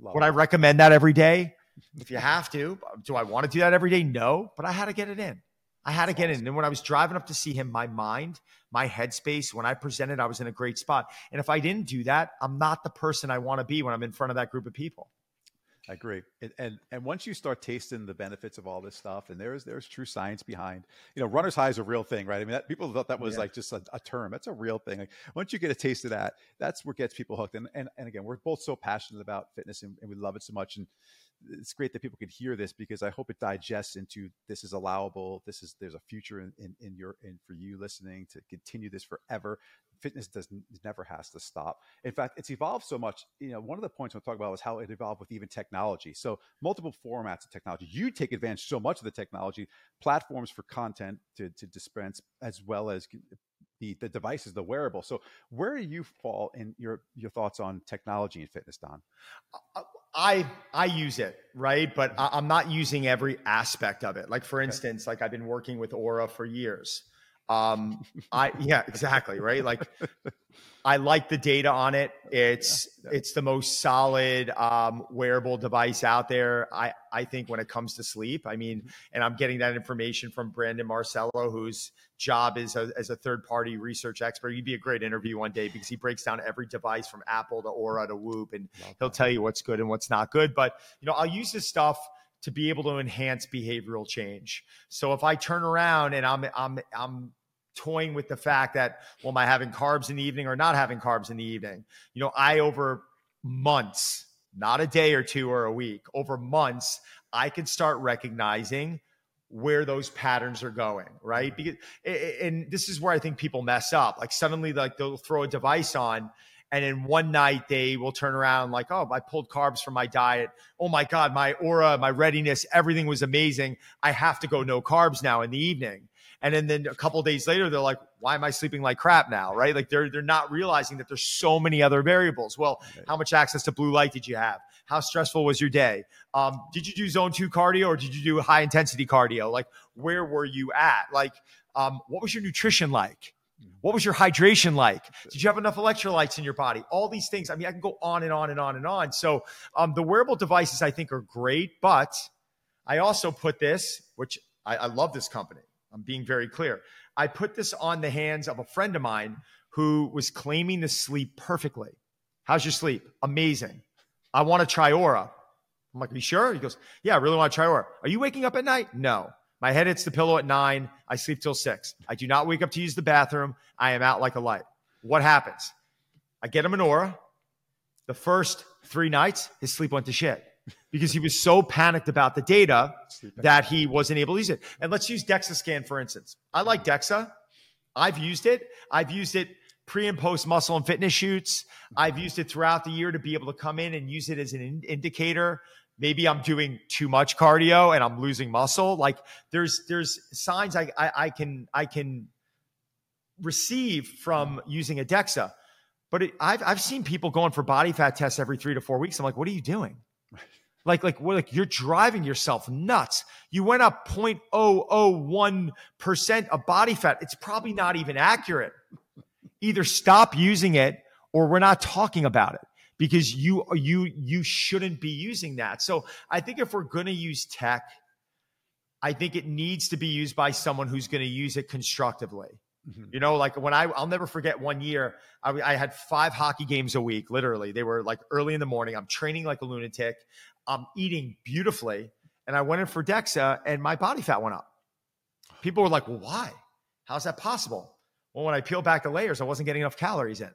Would I recommend that every day? If you have to. Do I want to do that every day? No. But I had to get it in. I had to get in. And when I was driving up to see him, my mind, my headspace, when I presented, I was in a great spot. And if I didn't do that, I'm not the person I want to be when I'm in front of that group of people. I agree. And, and, and once you start tasting the benefits of all this stuff, and there's there's true science behind, you know, runner's high is a real thing, right? I mean, that, people thought that was yeah. like just a, a, term. That's a real thing. Like once you get a taste of that, that's what gets people hooked. And and, and again, we're both so passionate about fitness, and, and we love it so much. And it's great that people can hear this because I hope it digests into this is allowable. This is there's a future in, in, in your in for you listening to continue this forever. Fitness does never has to stop. In fact, it's evolved so much. You know, one of the points we'll talk about is how it evolved with even technology. So multiple formats of technology. You take advantage so much of the technology, platforms for content to, to dispense, as well as the, the devices, the wearable. So where do you fall in your your thoughts on technology and fitness, Don? I I use it right, but I'm not using every aspect of it. Like for instance, like I've been working with Oura for years. Um, I yeah, exactly right. Like I like the data on it. It's yeah, yeah. it's the most solid um, wearable device out there. I I think when it comes to sleep. I mean, mm-hmm. and I'm getting that information from Brandon Marcello, whose job is a, as a third party research expert. He'd be a great interview one day because he breaks down every device from Apple to Oura to Whoop, and he'll tell you what's good and what's not good. But you know, I'll use this stuff to be able to enhance behavioral change. So if I turn around and I'm I'm I'm toying with the fact that, well, am I having carbs in the evening or not having carbs in the evening? You know, I over months, not a day or two or a week, over months, I can start recognizing where those patterns are going, right? Because and this is where I think people mess up. Like suddenly like they'll throw a device on and in one night they will turn around like, "Oh, I pulled carbs from my diet. Oh my god, my Oura, my readiness, everything was amazing. I have to go no carbs now in the evening." And then, then a couple days later, they're like, why am I sleeping like crap now? Right. Like they're, they're not realizing that there's so many other variables. Well, how much access to blue light did you have? How stressful was your day? Um, did you do zone two cardio or did you do high intensity cardio? Like where were you at? Like, um, what was your nutrition like? What was your hydration like? Did you have enough electrolytes in your body? All these things. I mean, I can go on and on and on and on. So um, the wearable devices I think are great, but I also put this, which I, I love this company. I'm being very clear. I put this on the hands of a friend of mine who was claiming to sleep perfectly. How's your sleep? Amazing. I want to try Oura. I'm like, Are you sure? He goes, Yeah, I really want to try Oura. Are you waking up at night? No. My head hits the pillow at nine. I sleep till six. I do not wake up to use the bathroom. I am out like a light. What happens? I get a Oura. The first three nights, his sleep went to shit because he was so panicked about the data that he wasn't able to use it. And let's use DEXA scan, for instance. I like DEXA. I've used it. I've used it pre and post muscle and fitness shoots. I've used it throughout the year to be able to come in and use it as an in- indicator. Maybe I'm doing too much cardio and I'm losing muscle. Like there's there's signs I I, I can I can receive from using a DEXA. But it, I've I've seen people going for body fat tests every three to four weeks. I'm like, what are you doing? Like, like, like you're driving yourself nuts. You went up 0.001% of body fat. It's probably not even accurate. Either stop using it or we're not talking about it because you, you, you shouldn't be using that. So I think if we're going to use tech, I think it needs to be used by someone who's going to use it constructively. Mm-hmm. You know, like when I, I'll never forget one year, I, I, had five hockey games a week, literally. They were like early in the morning. I'm training like a lunatic. I'm eating beautifully. And I went in for DEXA and my body fat went up. People were like, well, why? How's that possible? Well, when I peel back the layers, I wasn't getting enough calories in.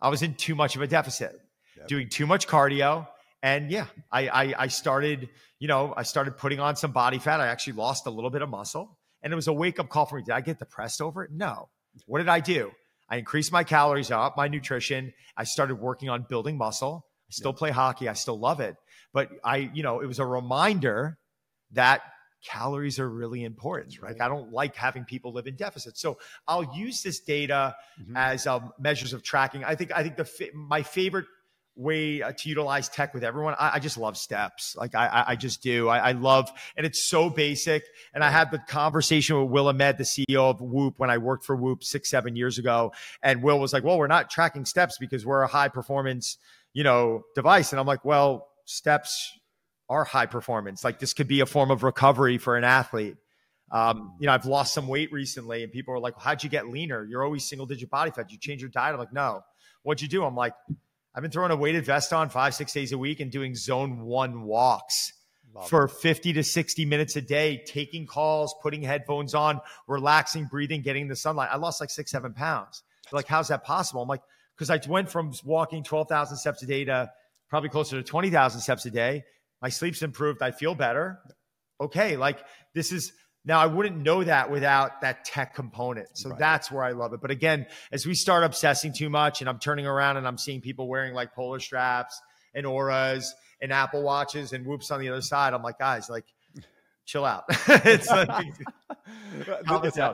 I was in too much of a deficit, yep. doing too much cardio. And yeah, I, I, I started, you know, I started putting on some body fat. I actually lost a little bit of muscle. And it was a wake up call for me. Did I get depressed over it? No. What did I do? I increased my calories, up my nutrition. I started working on building muscle. I still play hockey. I still love it. But I, you know, it was a reminder that calories are really important, right? I don't like having people live in deficit. So I'll use this data mm-hmm. as um, measures of tracking. I think I think the my favorite way uh, to utilize tech with everyone. I, I just love steps. Like I, I just do. I, I, love, and it's so basic. And I had the conversation with Will Ahmed, the CEO of Whoop, when I worked for Whoop six, seven years ago. And Will was like, well, we're not tracking steps because we're a high performance, you know, device. And I'm like, well, steps are high performance. Like this could be a form of recovery for an athlete. Um, you know, I've lost some weight recently and people are like, how'd you get leaner? You're always single digit body fat. You change your diet? I'm like, no. What'd you do? I'm like, I've been throwing a weighted vest on five, six days a week and doing zone one walks Love for it. 50 to 60 minutes a day, taking calls, putting headphones on, relaxing, breathing, getting the sunlight. I lost like six, seven pounds. They're like, how's that possible? I'm like, because I went from walking 12,000 steps a day to probably closer to 20,000 steps a day. My sleep's improved. I feel better. Okay. Like this is, now, I wouldn't know that without that tech component. So right. that's where I love it. But again, as we start obsessing too much and I'm turning around and I'm seeing people wearing like polar straps and Ouras and Apple watches and whoops on the other side, I'm like, guys, like, chill out. it's like,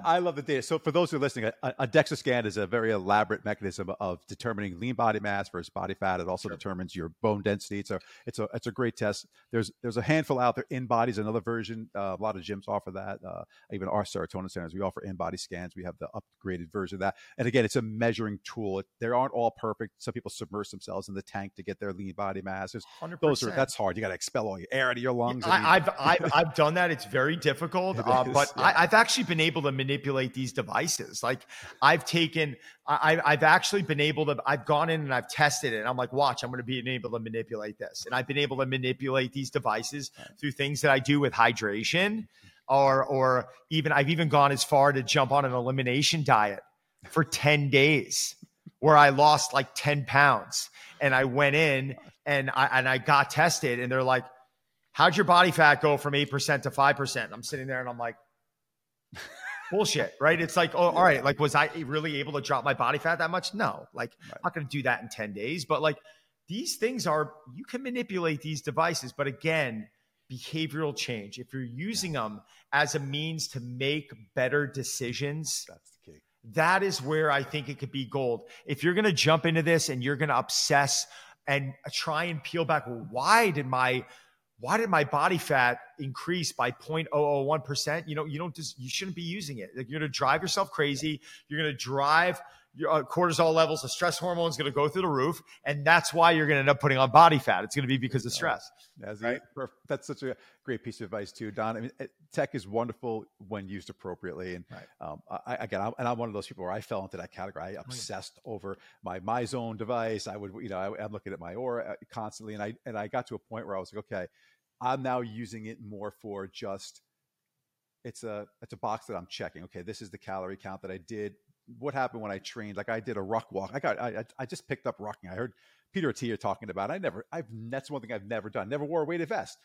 I love the data. So for those who are listening, a, a, DEXA scan is a very elaborate mechanism of determining lean body mass versus body fat. It also sure. determines your bone density. It's a it's a it's a great test. There's there's a handful out there. InBody's another version. Uh, a lot of gyms offer that. Uh, even our serotonin centers, we offer InBody scans. We have the upgraded version of that. And again, it's a measuring tool. It, they aren't all perfect. Some people submerge themselves in the tank to get their lean body mass. There's, 100%. Those are that's hard. You got to expel all your air out of your lungs. I, have I've I've done that. It's very difficult, uh, but yeah. I, I've actually been able to manipulate these devices. Like I've taken, I, I've actually been able to, I've gone in and I've tested it. And I'm like, watch, I'm going to be able to manipulate this. And I've been able to manipulate these devices through things that I do with hydration or, or even, I've even gone as far to jump on an elimination diet for 10 days where I lost like 10 pounds and I went in and I, and I got tested and they're like, how'd your body fat go from 8% to 5%? I'm sitting there and I'm like, bullshit, right? It's like, oh, all right, like, was I really able to drop my body fat that much? No, like, right. I'm not going to do that in 10 days. But like, these things are, you can manipulate these devices. But again, behavioral change, if you're using them as a means to make better decisions, that's the key. That is where I think it could be gold. If you're going to jump into this and you're going to obsess and try and peel back, well, why did my why did my body fat increase by 0.001%? You know, you don't just, you shouldn't be using it. Like you're going to drive yourself crazy. You're going to drive your uh, cortisol levels, the stress hormone is going to go through the roof. And that's why you're going to end up putting on body fat. It's going to be because of stress. right? That's such a great piece of advice too, Don. I mean, tech is wonderful when used appropriately. And right. um, I, again, I'm, and I'm one of those people where I fell into that category. I obsessed over my MyZone device. I would, you know, I, am looking at my Oura uh, constantly. And I, and I got to a point where I was like, okay, I'm now using it more for just it's a it's a box that I'm checking. Okay, this is the calorie count that I did. What happened when I trained? Like I did a ruck walk. I got I I just picked up rucking. I heard Peter Attia talking about. It. I never I've that's one thing I've never done. Never wore a weighted vest.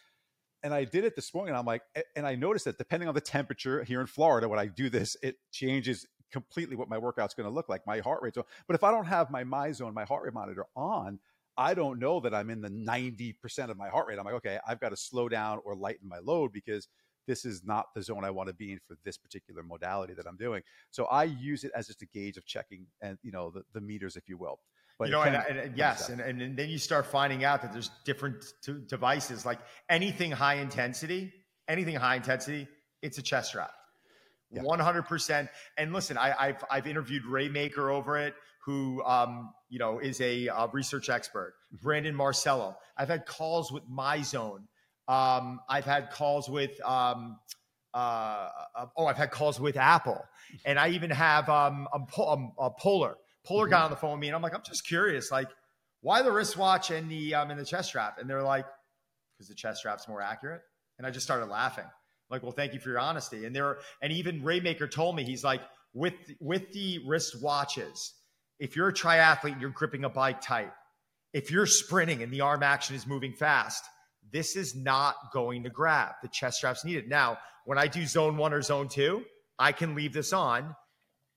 And I did it this morning. And I'm like, and I noticed that depending on the temperature here in Florida, when I do this, it changes completely what my workout's going to look like. My heart rate. But if I don't have my MyZone, my heart rate monitor on, I don't know that I'm in the 90% of my heart rate. I'm like, okay, I've got to slow down or lighten my load because this is not the zone I want to be in for this particular modality that I'm doing. So I use it as just a gauge of checking and, you know, the, the meters, if you will. But you know, and, and, and yes, and, and then you start finding out that there's different t- devices, like anything high intensity, anything high intensity, it's a chest strap. One hundred percent. And listen, I, have I've interviewed Ray Maker over it who um, you know is a, a, research expert, mm-hmm. Brandon Marcello. I've had calls with MyZone. Um, I've had calls with um, uh, uh, oh, I've had calls with Apple, and I even have um, a, a, a Polar. Polar mm-hmm. got on the phone with me, and I'm like, I'm just curious, like, why the wristwatch and the um, and the chest strap? And they're like, because the chest strap's more accurate. And I just started laughing. I'm like, well, thank you for your honesty. And there, and even Ray Maker told me he's like, with with the wrist watches, if you're a triathlete and you're gripping a bike tight, if you're sprinting and the arm action is moving fast, this is not going to grab. The chest strap's needed. Now, when I do zone one or zone two, I can leave this on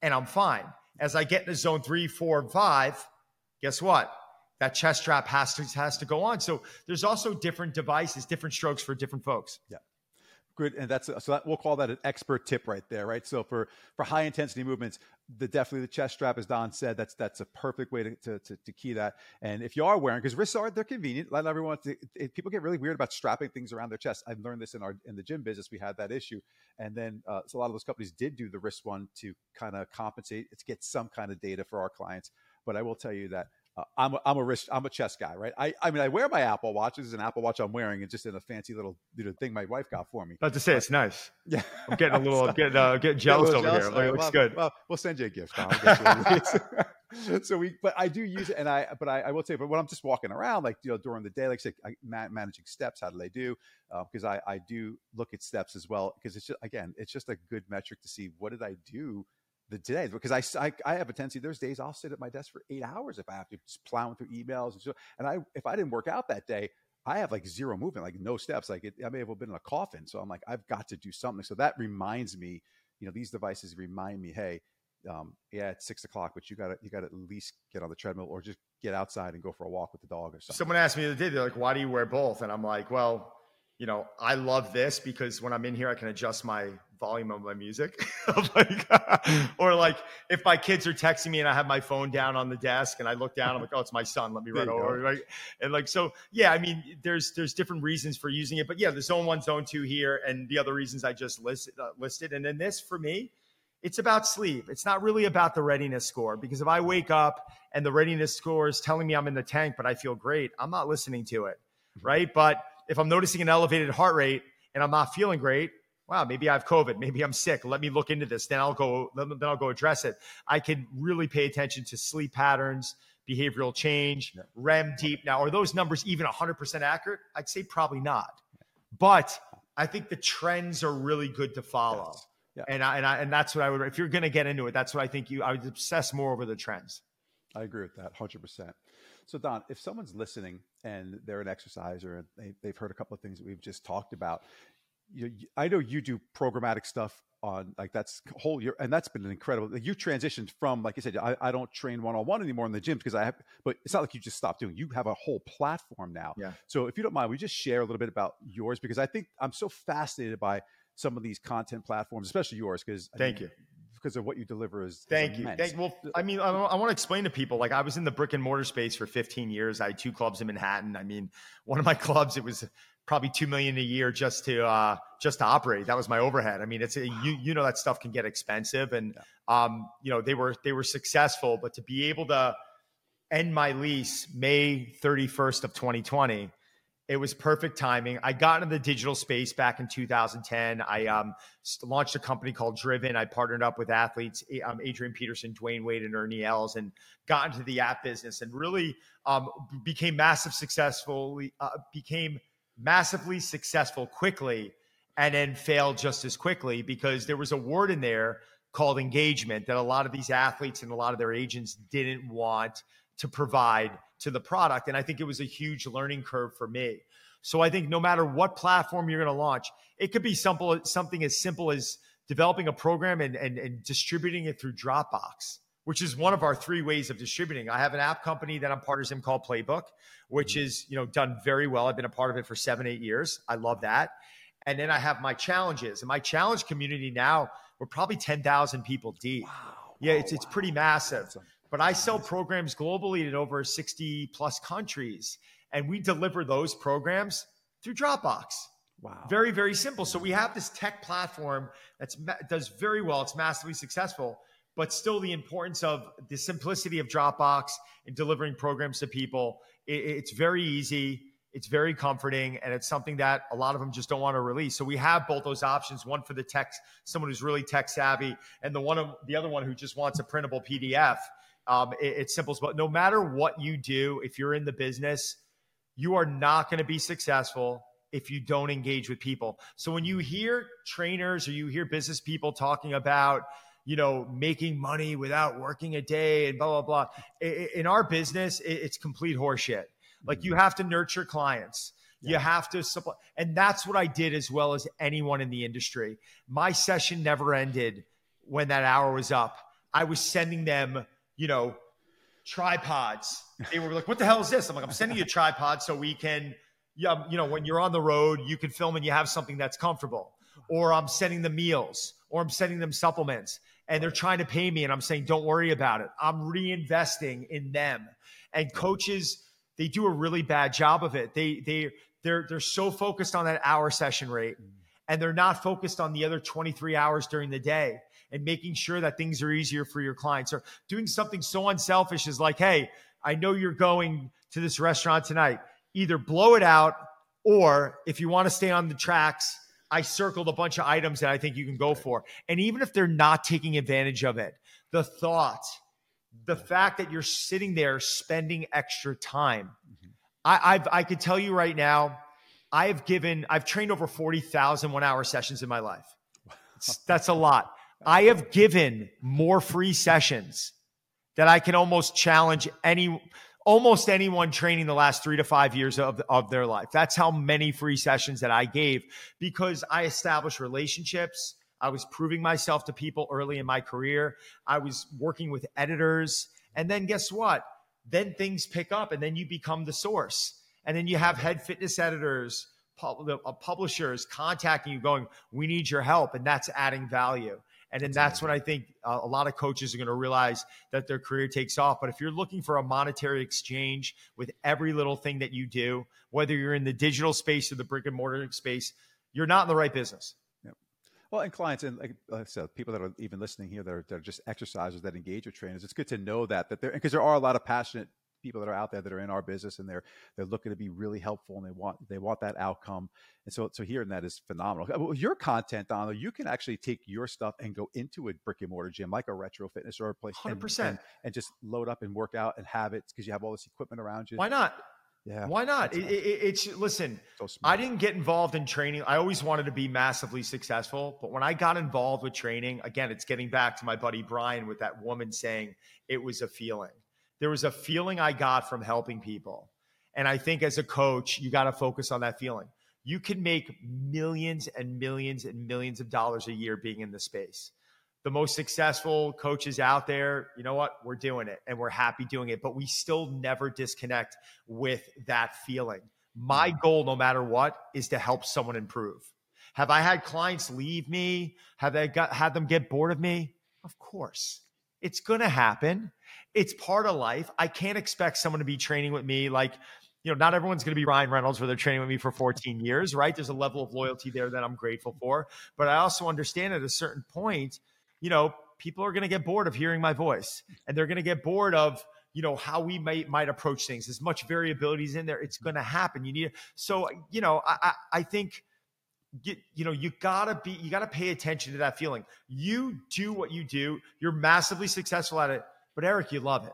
and I'm fine. As I get into zone three, four, and five, guess what? That chest strap has to has to go on. So there's also different devices, different strokes for different folks. Yeah. Good and that's so that, we'll call that an expert tip right there right? So for for high intensity movements the definitely the chest strap as don said that's that's a perfect way to to, to, to key that. And if you are wearing because wrists are they're convenient. Let everyone to, it, people get really weird about strapping things around their chest. I've learned this in our in the gym business we had that issue. And then uh, so a lot of those companies did do the wrist one to kind of compensate to get some kind of data for our clients. But i will tell you that uh, I'm a, I'm a wrist I'm a chest guy, right? I I mean I wear my Apple Watch. This is an Apple Watch I'm wearing, and just in a fancy little you know, thing my wife got for me. About to say it's nice. Yeah, I'm getting a little so, getting uh, getting jealous over jealous. here. Like, it looks well, good. Well, we'll send you a gift. so we, but I do use it, and I but I, I will say, but when I'm just walking around, like you know, during the day, like say, I, managing steps, how do they do? Because uh, I I do look at steps as well because it's just again, it's just a good metric to see what did I do the day because I, I, I have a tendency there's days I'll sit at my desk for eight hours if I have to just plowing through emails and so and I if I didn't work out that day I have like zero movement like no steps like it, I may have been in a coffin so I'm like I've got to do something so that reminds me you know these devices remind me hey um, yeah it's six o'clock but you got to you got to at least get on the treadmill or just get outside and go for a walk with the dog or something. Someone asked me the other day they're like why do you wear both and I'm like well you know, I love this because when I'm in here, I can adjust my volume of my music. like, or like if my kids are texting me and I have my phone down on the desk and I look down, I'm like, oh, it's my son. Let me run over. Right. And like, so yeah, I mean, there's, there's different reasons for using it, but yeah, the zone one, zone two here, and the other reasons I just listed, uh, listed. And then this for me, it's about sleep. It's not really about the readiness score because if I wake up and the readiness score is telling me I'm in the tank, but I feel great, I'm not listening to it. Mm-hmm. Right. But if I'm noticing an elevated heart rate and I'm not feeling great, wow, maybe I have COVID, maybe I'm sick. Let me look into this. Then I'll go. Then I'll go address it. I can really pay attention to sleep patterns, behavioral change, yeah. REM deep. Now, are those numbers even 100% accurate? I'd say probably not. But I think the trends are really good to follow. Yes. Yeah. And I, and I, and that's what I would. If you're going to get into it, that's what I think you. I would obsess more over the trends. I agree with that, hundred percent. So, Don, if someone's listening and they're an exerciser and they, they've heard a couple of things that we've just talked about, you, I know you do programmatic stuff on like that's whole year, and that's been an incredible. Like, you transitioned from, like you said, I, I don't train one on one anymore in the gyms because I have, but it's not like you just stopped doing. You have a whole platform now. Yeah. So, if you don't mind, we just share a little bit about yours because I think I'm so fascinated by some of these content platforms, especially yours. Because thank you because of what you deliver is. Thank is you. Thank, well, I mean, I, I want to explain to people like I was in the brick and mortar space for 15 years. I had two clubs in Manhattan. I mean, one of my clubs, it was probably two million a year just to uh, just to operate. That was my overhead. I mean, it's a, you you know that stuff can get expensive, and yeah. um, you know they were they were successful, but to be able to end my lease May 31st of 2020 it was perfect timing. I got into the digital space back in 2010. I um, launched a company called Driven. I partnered up with athletes, um, Adrian Peterson, Dwyane Wade, and Ernie Els, and got into the app business and really um, became massive successful. Uh, became massively successful quickly, and then failed just as quickly because there was a word in there called engagement that a lot of these athletes and a lot of their agents didn't want to provide to the product. And I think it was a huge learning curve for me. So I think no matter what platform you're going to launch, it could be simple, something as simple as developing a program and, and, and distributing it through Dropbox, which is one of our three ways of distributing. I have an app company that I'm partners in called Playbook, which mm-hmm. is, you know, done very well. I've been a part of it for seven, eight years. I love that. And then I have my challenges and my challenge community now, we're probably 10,000 people deep. Wow. Yeah, it's, oh, it's pretty massive. But I sell programs globally in over 60 plus countries, and we deliver those programs through Dropbox. Wow. Very, very simple. So we have this tech platform that does very well. It's massively successful, but still the importance of the simplicity of Dropbox and delivering programs to people. it's very easy. It's very comforting, and it's something that a lot of them just don't want to release. So we have both those options: one for the tech, someone who's really tech savvy, and the one of the other one who just wants a printable PDF. Um, it, it's simple, but no matter what you do, if you're in the business, you are not going to be successful if you don't engage with people. So when you hear trainers or you hear business people talking about, you know, making money without working a day and blah, blah, blah, in our business, it's complete horseshit. Like you mm-hmm. have to nurture clients. Yeah. You have to supply. And that's what I did as well as anyone in the industry. My session never ended when that hour was up. I was sending them you know, tripods. They were like, what the hell is this? I'm like, I'm sending you a tripod so we can, yeah, you know, when you're on the road, you can film and you have something that's comfortable. or I'm sending them meals, or I'm sending them supplements, and they're trying to pay me, and I'm saying, don't worry about it. I'm reinvesting in them. And coaches, they do a really bad job of it. They they they're they're so focused on that hour session rate, mm. and they're not focused on the other 23 hours during the day and making sure that things are easier for your clients or doing something so unselfish as like, hey, I know you're going to this restaurant tonight. Either blow it out, or if you want to stay on the tracks, I circled a bunch of items that I think you can go for. And even if they're not taking advantage of it, the thought, the fact that you're sitting there spending extra time. Mm-hmm. I, I've, I could tell you right now, I have given, I've trained over 40,000 one hour sessions in my life. that's a lot. I have given more free sessions that I can almost challenge any almost anyone training the last three to five years of, of their life. That's how many free sessions that I gave because I established relationships. I was proving myself to people early in my career. I was working with editors. And then guess what? Then things pick up and then you become the source. And then you have head fitness editors, uh, publishers contacting you going, we need your help. And that's adding value. And then that's when I think a lot of coaches are going to realize that their career takes off. But if you're looking for a monetary exchange with every little thing that you do, whether you're in the digital space or the brick and mortar space, you're not in the right business. Yep. Well, and clients and like I said, people that are even listening here that are, that are just exercisers that engage with trainers, it's good to know that that there because there are a lot of passionate people that are out there that are in our business and they're they're looking to be really helpful and they want they want that outcome. And so so hearing that is phenomenal. Uh, your content, Donald, you can actually take your stuff and go into a brick and mortar gym like a retro fitness or a place, hundred percent, and just load up and work out and have it because you have all this equipment around you. Why not? Yeah. Why not? It, it, it's listen. So I didn't get involved in training. I always wanted to be massively successful, but when I got involved with training, again, it's getting back to my buddy Brian with that woman saying it was a feeling there was a feeling I got from helping people. And I think as a coach, you got to focus on that feeling. You can make millions and millions and millions of dollars a year being in the space. The most successful coaches out there, you know what? We're doing it and we're happy doing it, but we still never disconnect with that feeling. My mm. goal, no matter what, is to help someone improve. Have I had clients leave me? Have I got had them get bored of me? Of course. It's going to happen it's part of life. I can't expect someone to be training with me like, you know, not everyone's going to be Ryan Reynolds where they're training with me for 14 years, right? There's a level of loyalty there that I'm grateful for. But I also understand at a certain point, you know, people are going to get bored of hearing my voice and they're going to get bored of, you know, how we might might approach things. As much variability is in there, it's going to happen. You need so, you know, I, I, I think you, you know you gotta be you gotta pay attention to that feeling you do what you do you're massively successful at it but Eric, you love it.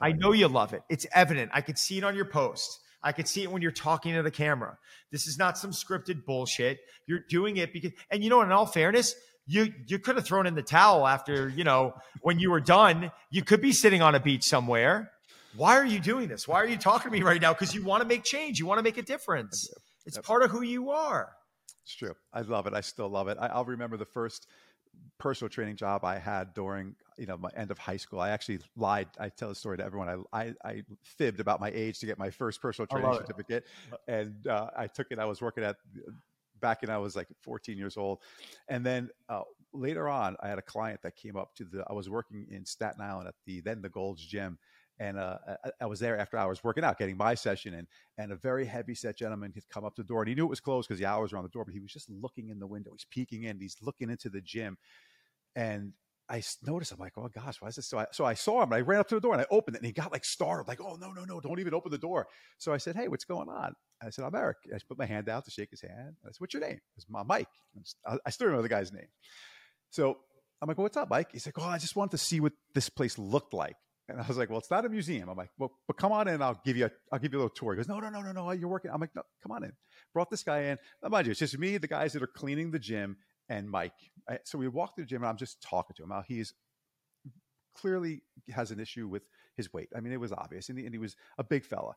I know you love it. It's evident. I could see it on your post. I could see it when you're talking to the camera. This is not some scripted bullshit. You're doing it because, and you know, in all fairness, you you could have thrown in the towel after you know when you were done. You could be sitting on a beach somewhere. Why are you doing this? Why are you talking to me right now? Because you want to make change. You want to make a difference. It's yep. part of who you are. It's true. I love it. I still love it. I, will remember the first personal training job I had during you know my end of high school. I actually lied. I tell the story to everyone. I I, I fibbed about my age to get my first personal training certificate, it. and uh, I took it. I was working at back when I was like 14 years old, and then uh, later on, I had a client that came up to the. I was working in Staten Island at the then the Gold's Gym, and uh, I, I, was there after hours working out, getting my session in. And a very heavy set gentleman had come up the door, and he knew it was closed because the hours were on the door, but he was just looking in the window. He's peeking in. He's looking into the gym, and I noticed, I'm like, oh gosh, why is this? So I, so I saw him and I ran up to the door and I opened it and he got like startled, like, oh, no, no, no, don't even open the door. So I said, hey, what's going on? I said, I'm Eric. I put my hand out to shake his hand. I said, what's your name? It's my Mike. I still remember the guy's name. So I'm like, well, what's up, Mike? He's like, oh, I just wanted to see what this place looked like. And I was like, well, it's not a museum. I'm like, well, but come on in. I'll give you a, I'll give you a little tour. He goes, no, no, no, no, no. You're working. I'm like, no, come on in. Brought this guy in. Now, mind you, it's just me, the guys that are cleaning the gym, and Mike. So we walk through the gym and I'm just talking to him. Now he's clearly has an issue with his weight. I mean, it was obvious, and he, and he was a big fella.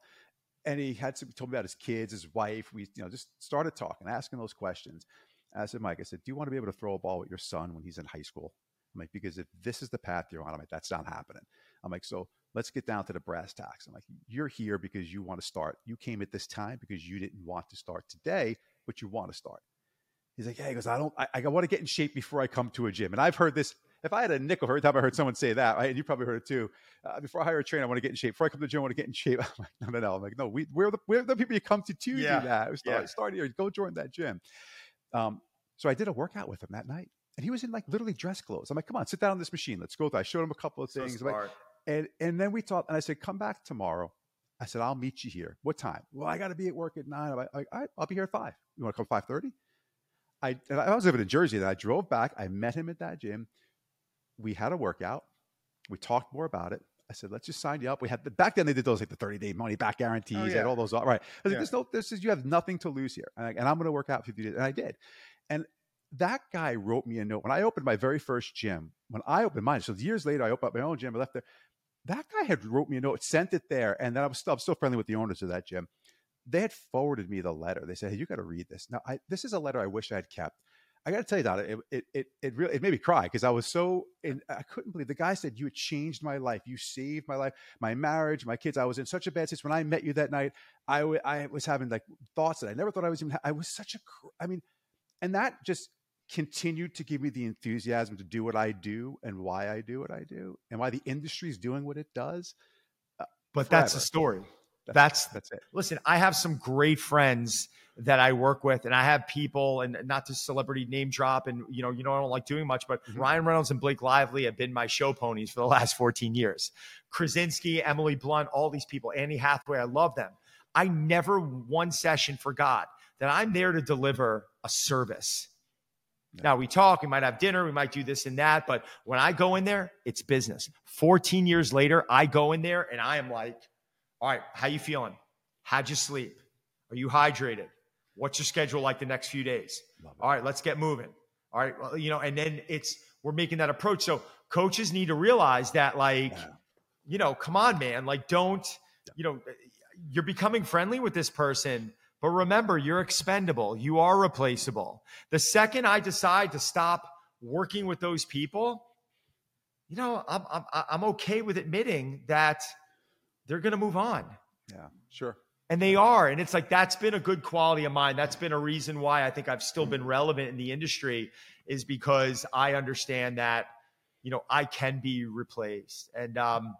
And he had some, told me about his kids, his wife. We, you know, just started talking, asking those questions. And I said, Mike, I said, do you want to be able to throw a ball with your son when he's in high school? I'm like, because if this is the path you're on, I'm like, that's not happening. I'm like, so let's get down to the brass tacks. I'm like, you're here because you want to start. You came at this time because you didn't want to start today, but you want to start. He's like, yeah, he goes, I don't, I, I want to get in shape before I come to a gym. And I've heard this. If I had a nickel every time I heard someone say that, right, and you probably heard it too. Uh, before I hire a trainer, I want to get in shape. Before I come to the gym, I want to get in shape. I'm like, no, no, no. I'm like, no, we, we're the we're the people you come to to yeah. do that. Start, yeah. start here. Go join that gym. Um, so I did a workout with him that night, and he was in like literally dress clothes. I'm like, come on, sit down on this machine. Let's go. I showed him a couple of things. So like, and and then we talked, and I said, come back tomorrow. I said, I'll meet you here. What time? Well, I got to be at work at nine. I'm like, all right, I'll be here at five. You want to come five thirty? I I was living in Jersey, and I drove back. I met him at that gym. We had a workout. We talked more about it. I said, let's just sign you up. We had the, back then they did those like the 30 day money back guarantees oh, yeah. and all those. Right. I was yeah. like, this, no, this is, you have nothing to lose here. And, I, and I'm going to work out 50 days. And I did. And that guy wrote me a note when I opened my very first gym. When I opened mine, so years later, I opened up my own gym. I left there. That guy had wrote me a note, sent it there, and then I was still, I'm still friendly with the owners of that gym. They had forwarded me the letter. They said, "Hey, you got to read this." Now, I, this is a letter I wish I had kept. I got to tell you, Donna, it, it, it, it, really, it made me cry because I was so, in, I couldn't believe the guy said, you had changed my life. You saved my life, my marriage, my kids. I was in such a bad situation. When I met you that night, I, w- I was having like thoughts that I never thought I was even, I was such a, I mean, and that just continued to give me the enthusiasm to do what I do and why I do what I do and why the industry is doing what it does. Uh, but forever. that's the story. That's, that's, it. Listen, I have some great friends that I work with, and I have people, and not to celebrity name drop, and you know, you know, I don't like doing much, but mm-hmm. Ryan Reynolds and Blake Lively have been my show ponies for the last 14 years. Krasinski, Emily Blunt, all these people, Annie Hathaway, I love them. I never one session forgot that I'm there to deliver a service. Now we talk, we might have dinner, we might do this and that, but when I go in there, it's business. 14 years later, I go in there and I am like, all right, how you feeling? How'd you sleep? Are you hydrated? What's your schedule like the next few days? All right, let's get moving. All right, well, you know, and then it's we're making that approach. So coaches need to realize that, like, yeah. you know, come on, man, like, don't, you know, you're becoming friendly with this person, but remember, you're expendable. You are replaceable. The second I decide to stop working with those people, you know, I'm I'm I'm okay with admitting that they're going to move on. Yeah, sure. And they are. And it's like that's been a good quality of mine. That's been a reason why I think I've still been relevant in the industry is because I understand that, you know, I can be replaced. And um,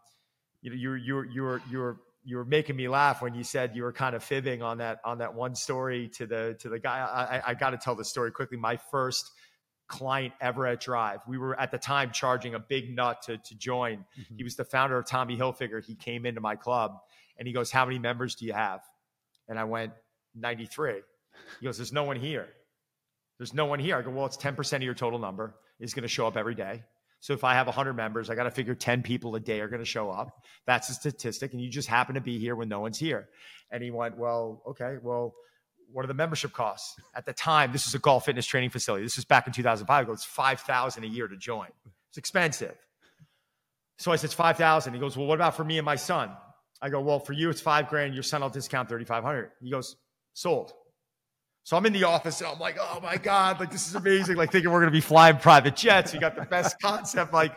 you know, you're you're you're you're you were making me laugh when you said you were kind of fibbing on that on that one story to the to the guy. I, I, I got to tell the story quickly. My first client ever at Drive. We were at the time charging a big nut to to join. Mm-hmm. He was the founder of Tommy Hilfiger. He came into my club and he goes, How many members do you have? And I went, 93. He goes, There's no one here. There's no one here. I go, Well, it's 10% of your total number is going to show up every day. So if I have 100 members, I got to figure 10 people a day are going to show up. That's a statistic. And you just happen to be here when no one's here. And he went, Well, okay, well, what are the membership costs? At the time, this is a golf fitness training facility. This was back in 2005. It goes 5000 a year to join. It's expensive. So I said, it's 5000 He goes, Well, what about for me and my son? I go, well, for you, it's five grand. Your son will discount 3,500. He goes, sold. So I'm in the office and I'm like, oh my God, like this is amazing. Like thinking we're going to be flying private jets. You got the best concept, like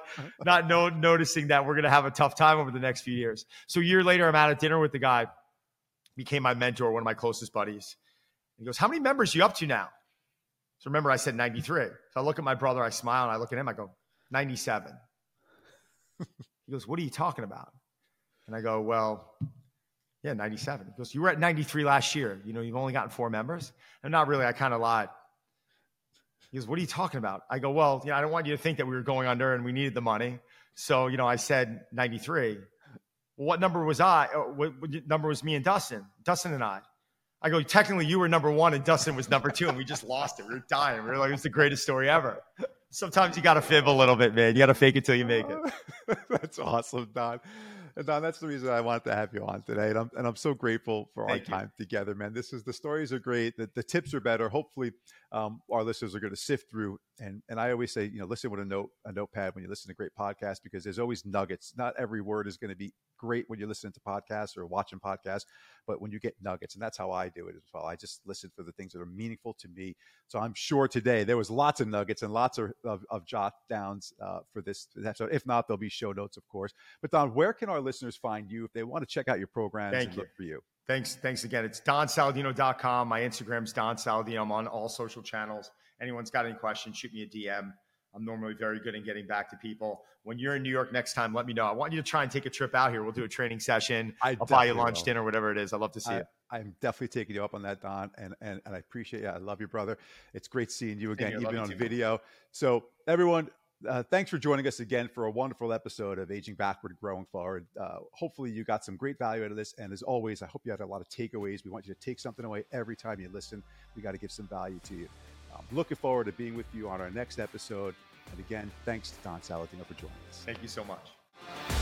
not noticing that we're going to have a tough time over the next few years. So a year later, I'm out at dinner with the guy, became my mentor, one of my closest buddies. He goes, how many members you up to now? So remember I said 93. So I look at my brother, I smile and I look at him, I go, 97. he goes, what are you talking about? And I go, well, yeah, 97. He goes, you were at 93 last year. You know, you've only gotten four members. And not really, I kind of lied. He goes, what are you talking about? I go, well, you know, I don't want you to think that we were going under and we needed the money. So, you know, I said 93. Well, what number was I? What number was me and Dustin? Dustin and I. I go, technically you were number one and Dustin was number two and we just lost it. We were dying. We were like, it's the greatest story ever. Sometimes you got to fib a little bit, man. You got to fake it till you make it. That's awesome, Don. And Don, that's the reason I wanted to have you on today. And I'm, and I'm so grateful for Thank our you. time together, man. This is the stories are great. The, the tips are better. Hopefully, um, our listeners are going to sift through. And, and I always say, you know, listen with a note, a notepad when you listen to great podcasts, because there's always nuggets. Not every word is going to be great when you're listening to podcasts or watching podcasts, but when you get nuggets, and that's how I do it as well. I just listen for the things that are meaningful to me. So I'm sure today there was lots of nuggets and lots of, of, of jot downs uh, for this episode. If not, there'll be show notes, of course. But Don, where can our listeners find you if they want to check out your programs Thank and you. look for you? Thanks. Thanks again. It's donsaladino.com. My Instagram's Don Saladino. I'm on all social channels. anyone's got any questions, shoot me a DM. I'm normally very good in getting back to people. When you're in New York next time, let me know. I want you to try and take a trip out here. We'll do a training session. I will buy you lunch, will. dinner, whatever it is. I'd love to see I, it. I'm definitely taking you up on that, Don, and and, and I appreciate you. I love you, brother. It's great seeing you again, even on video. So everyone, uh, thanks for joining us again for a wonderful episode of Aging Backward, Growing Forward. Uh, hopefully, you got some great value out of this. And as always, I hope you had a lot of takeaways. We want you to take something away every time you listen. We got to give some value to you. I'm looking forward to being with you on our next episode. And again, thanks to Don Saladino for joining us. Thank you so much.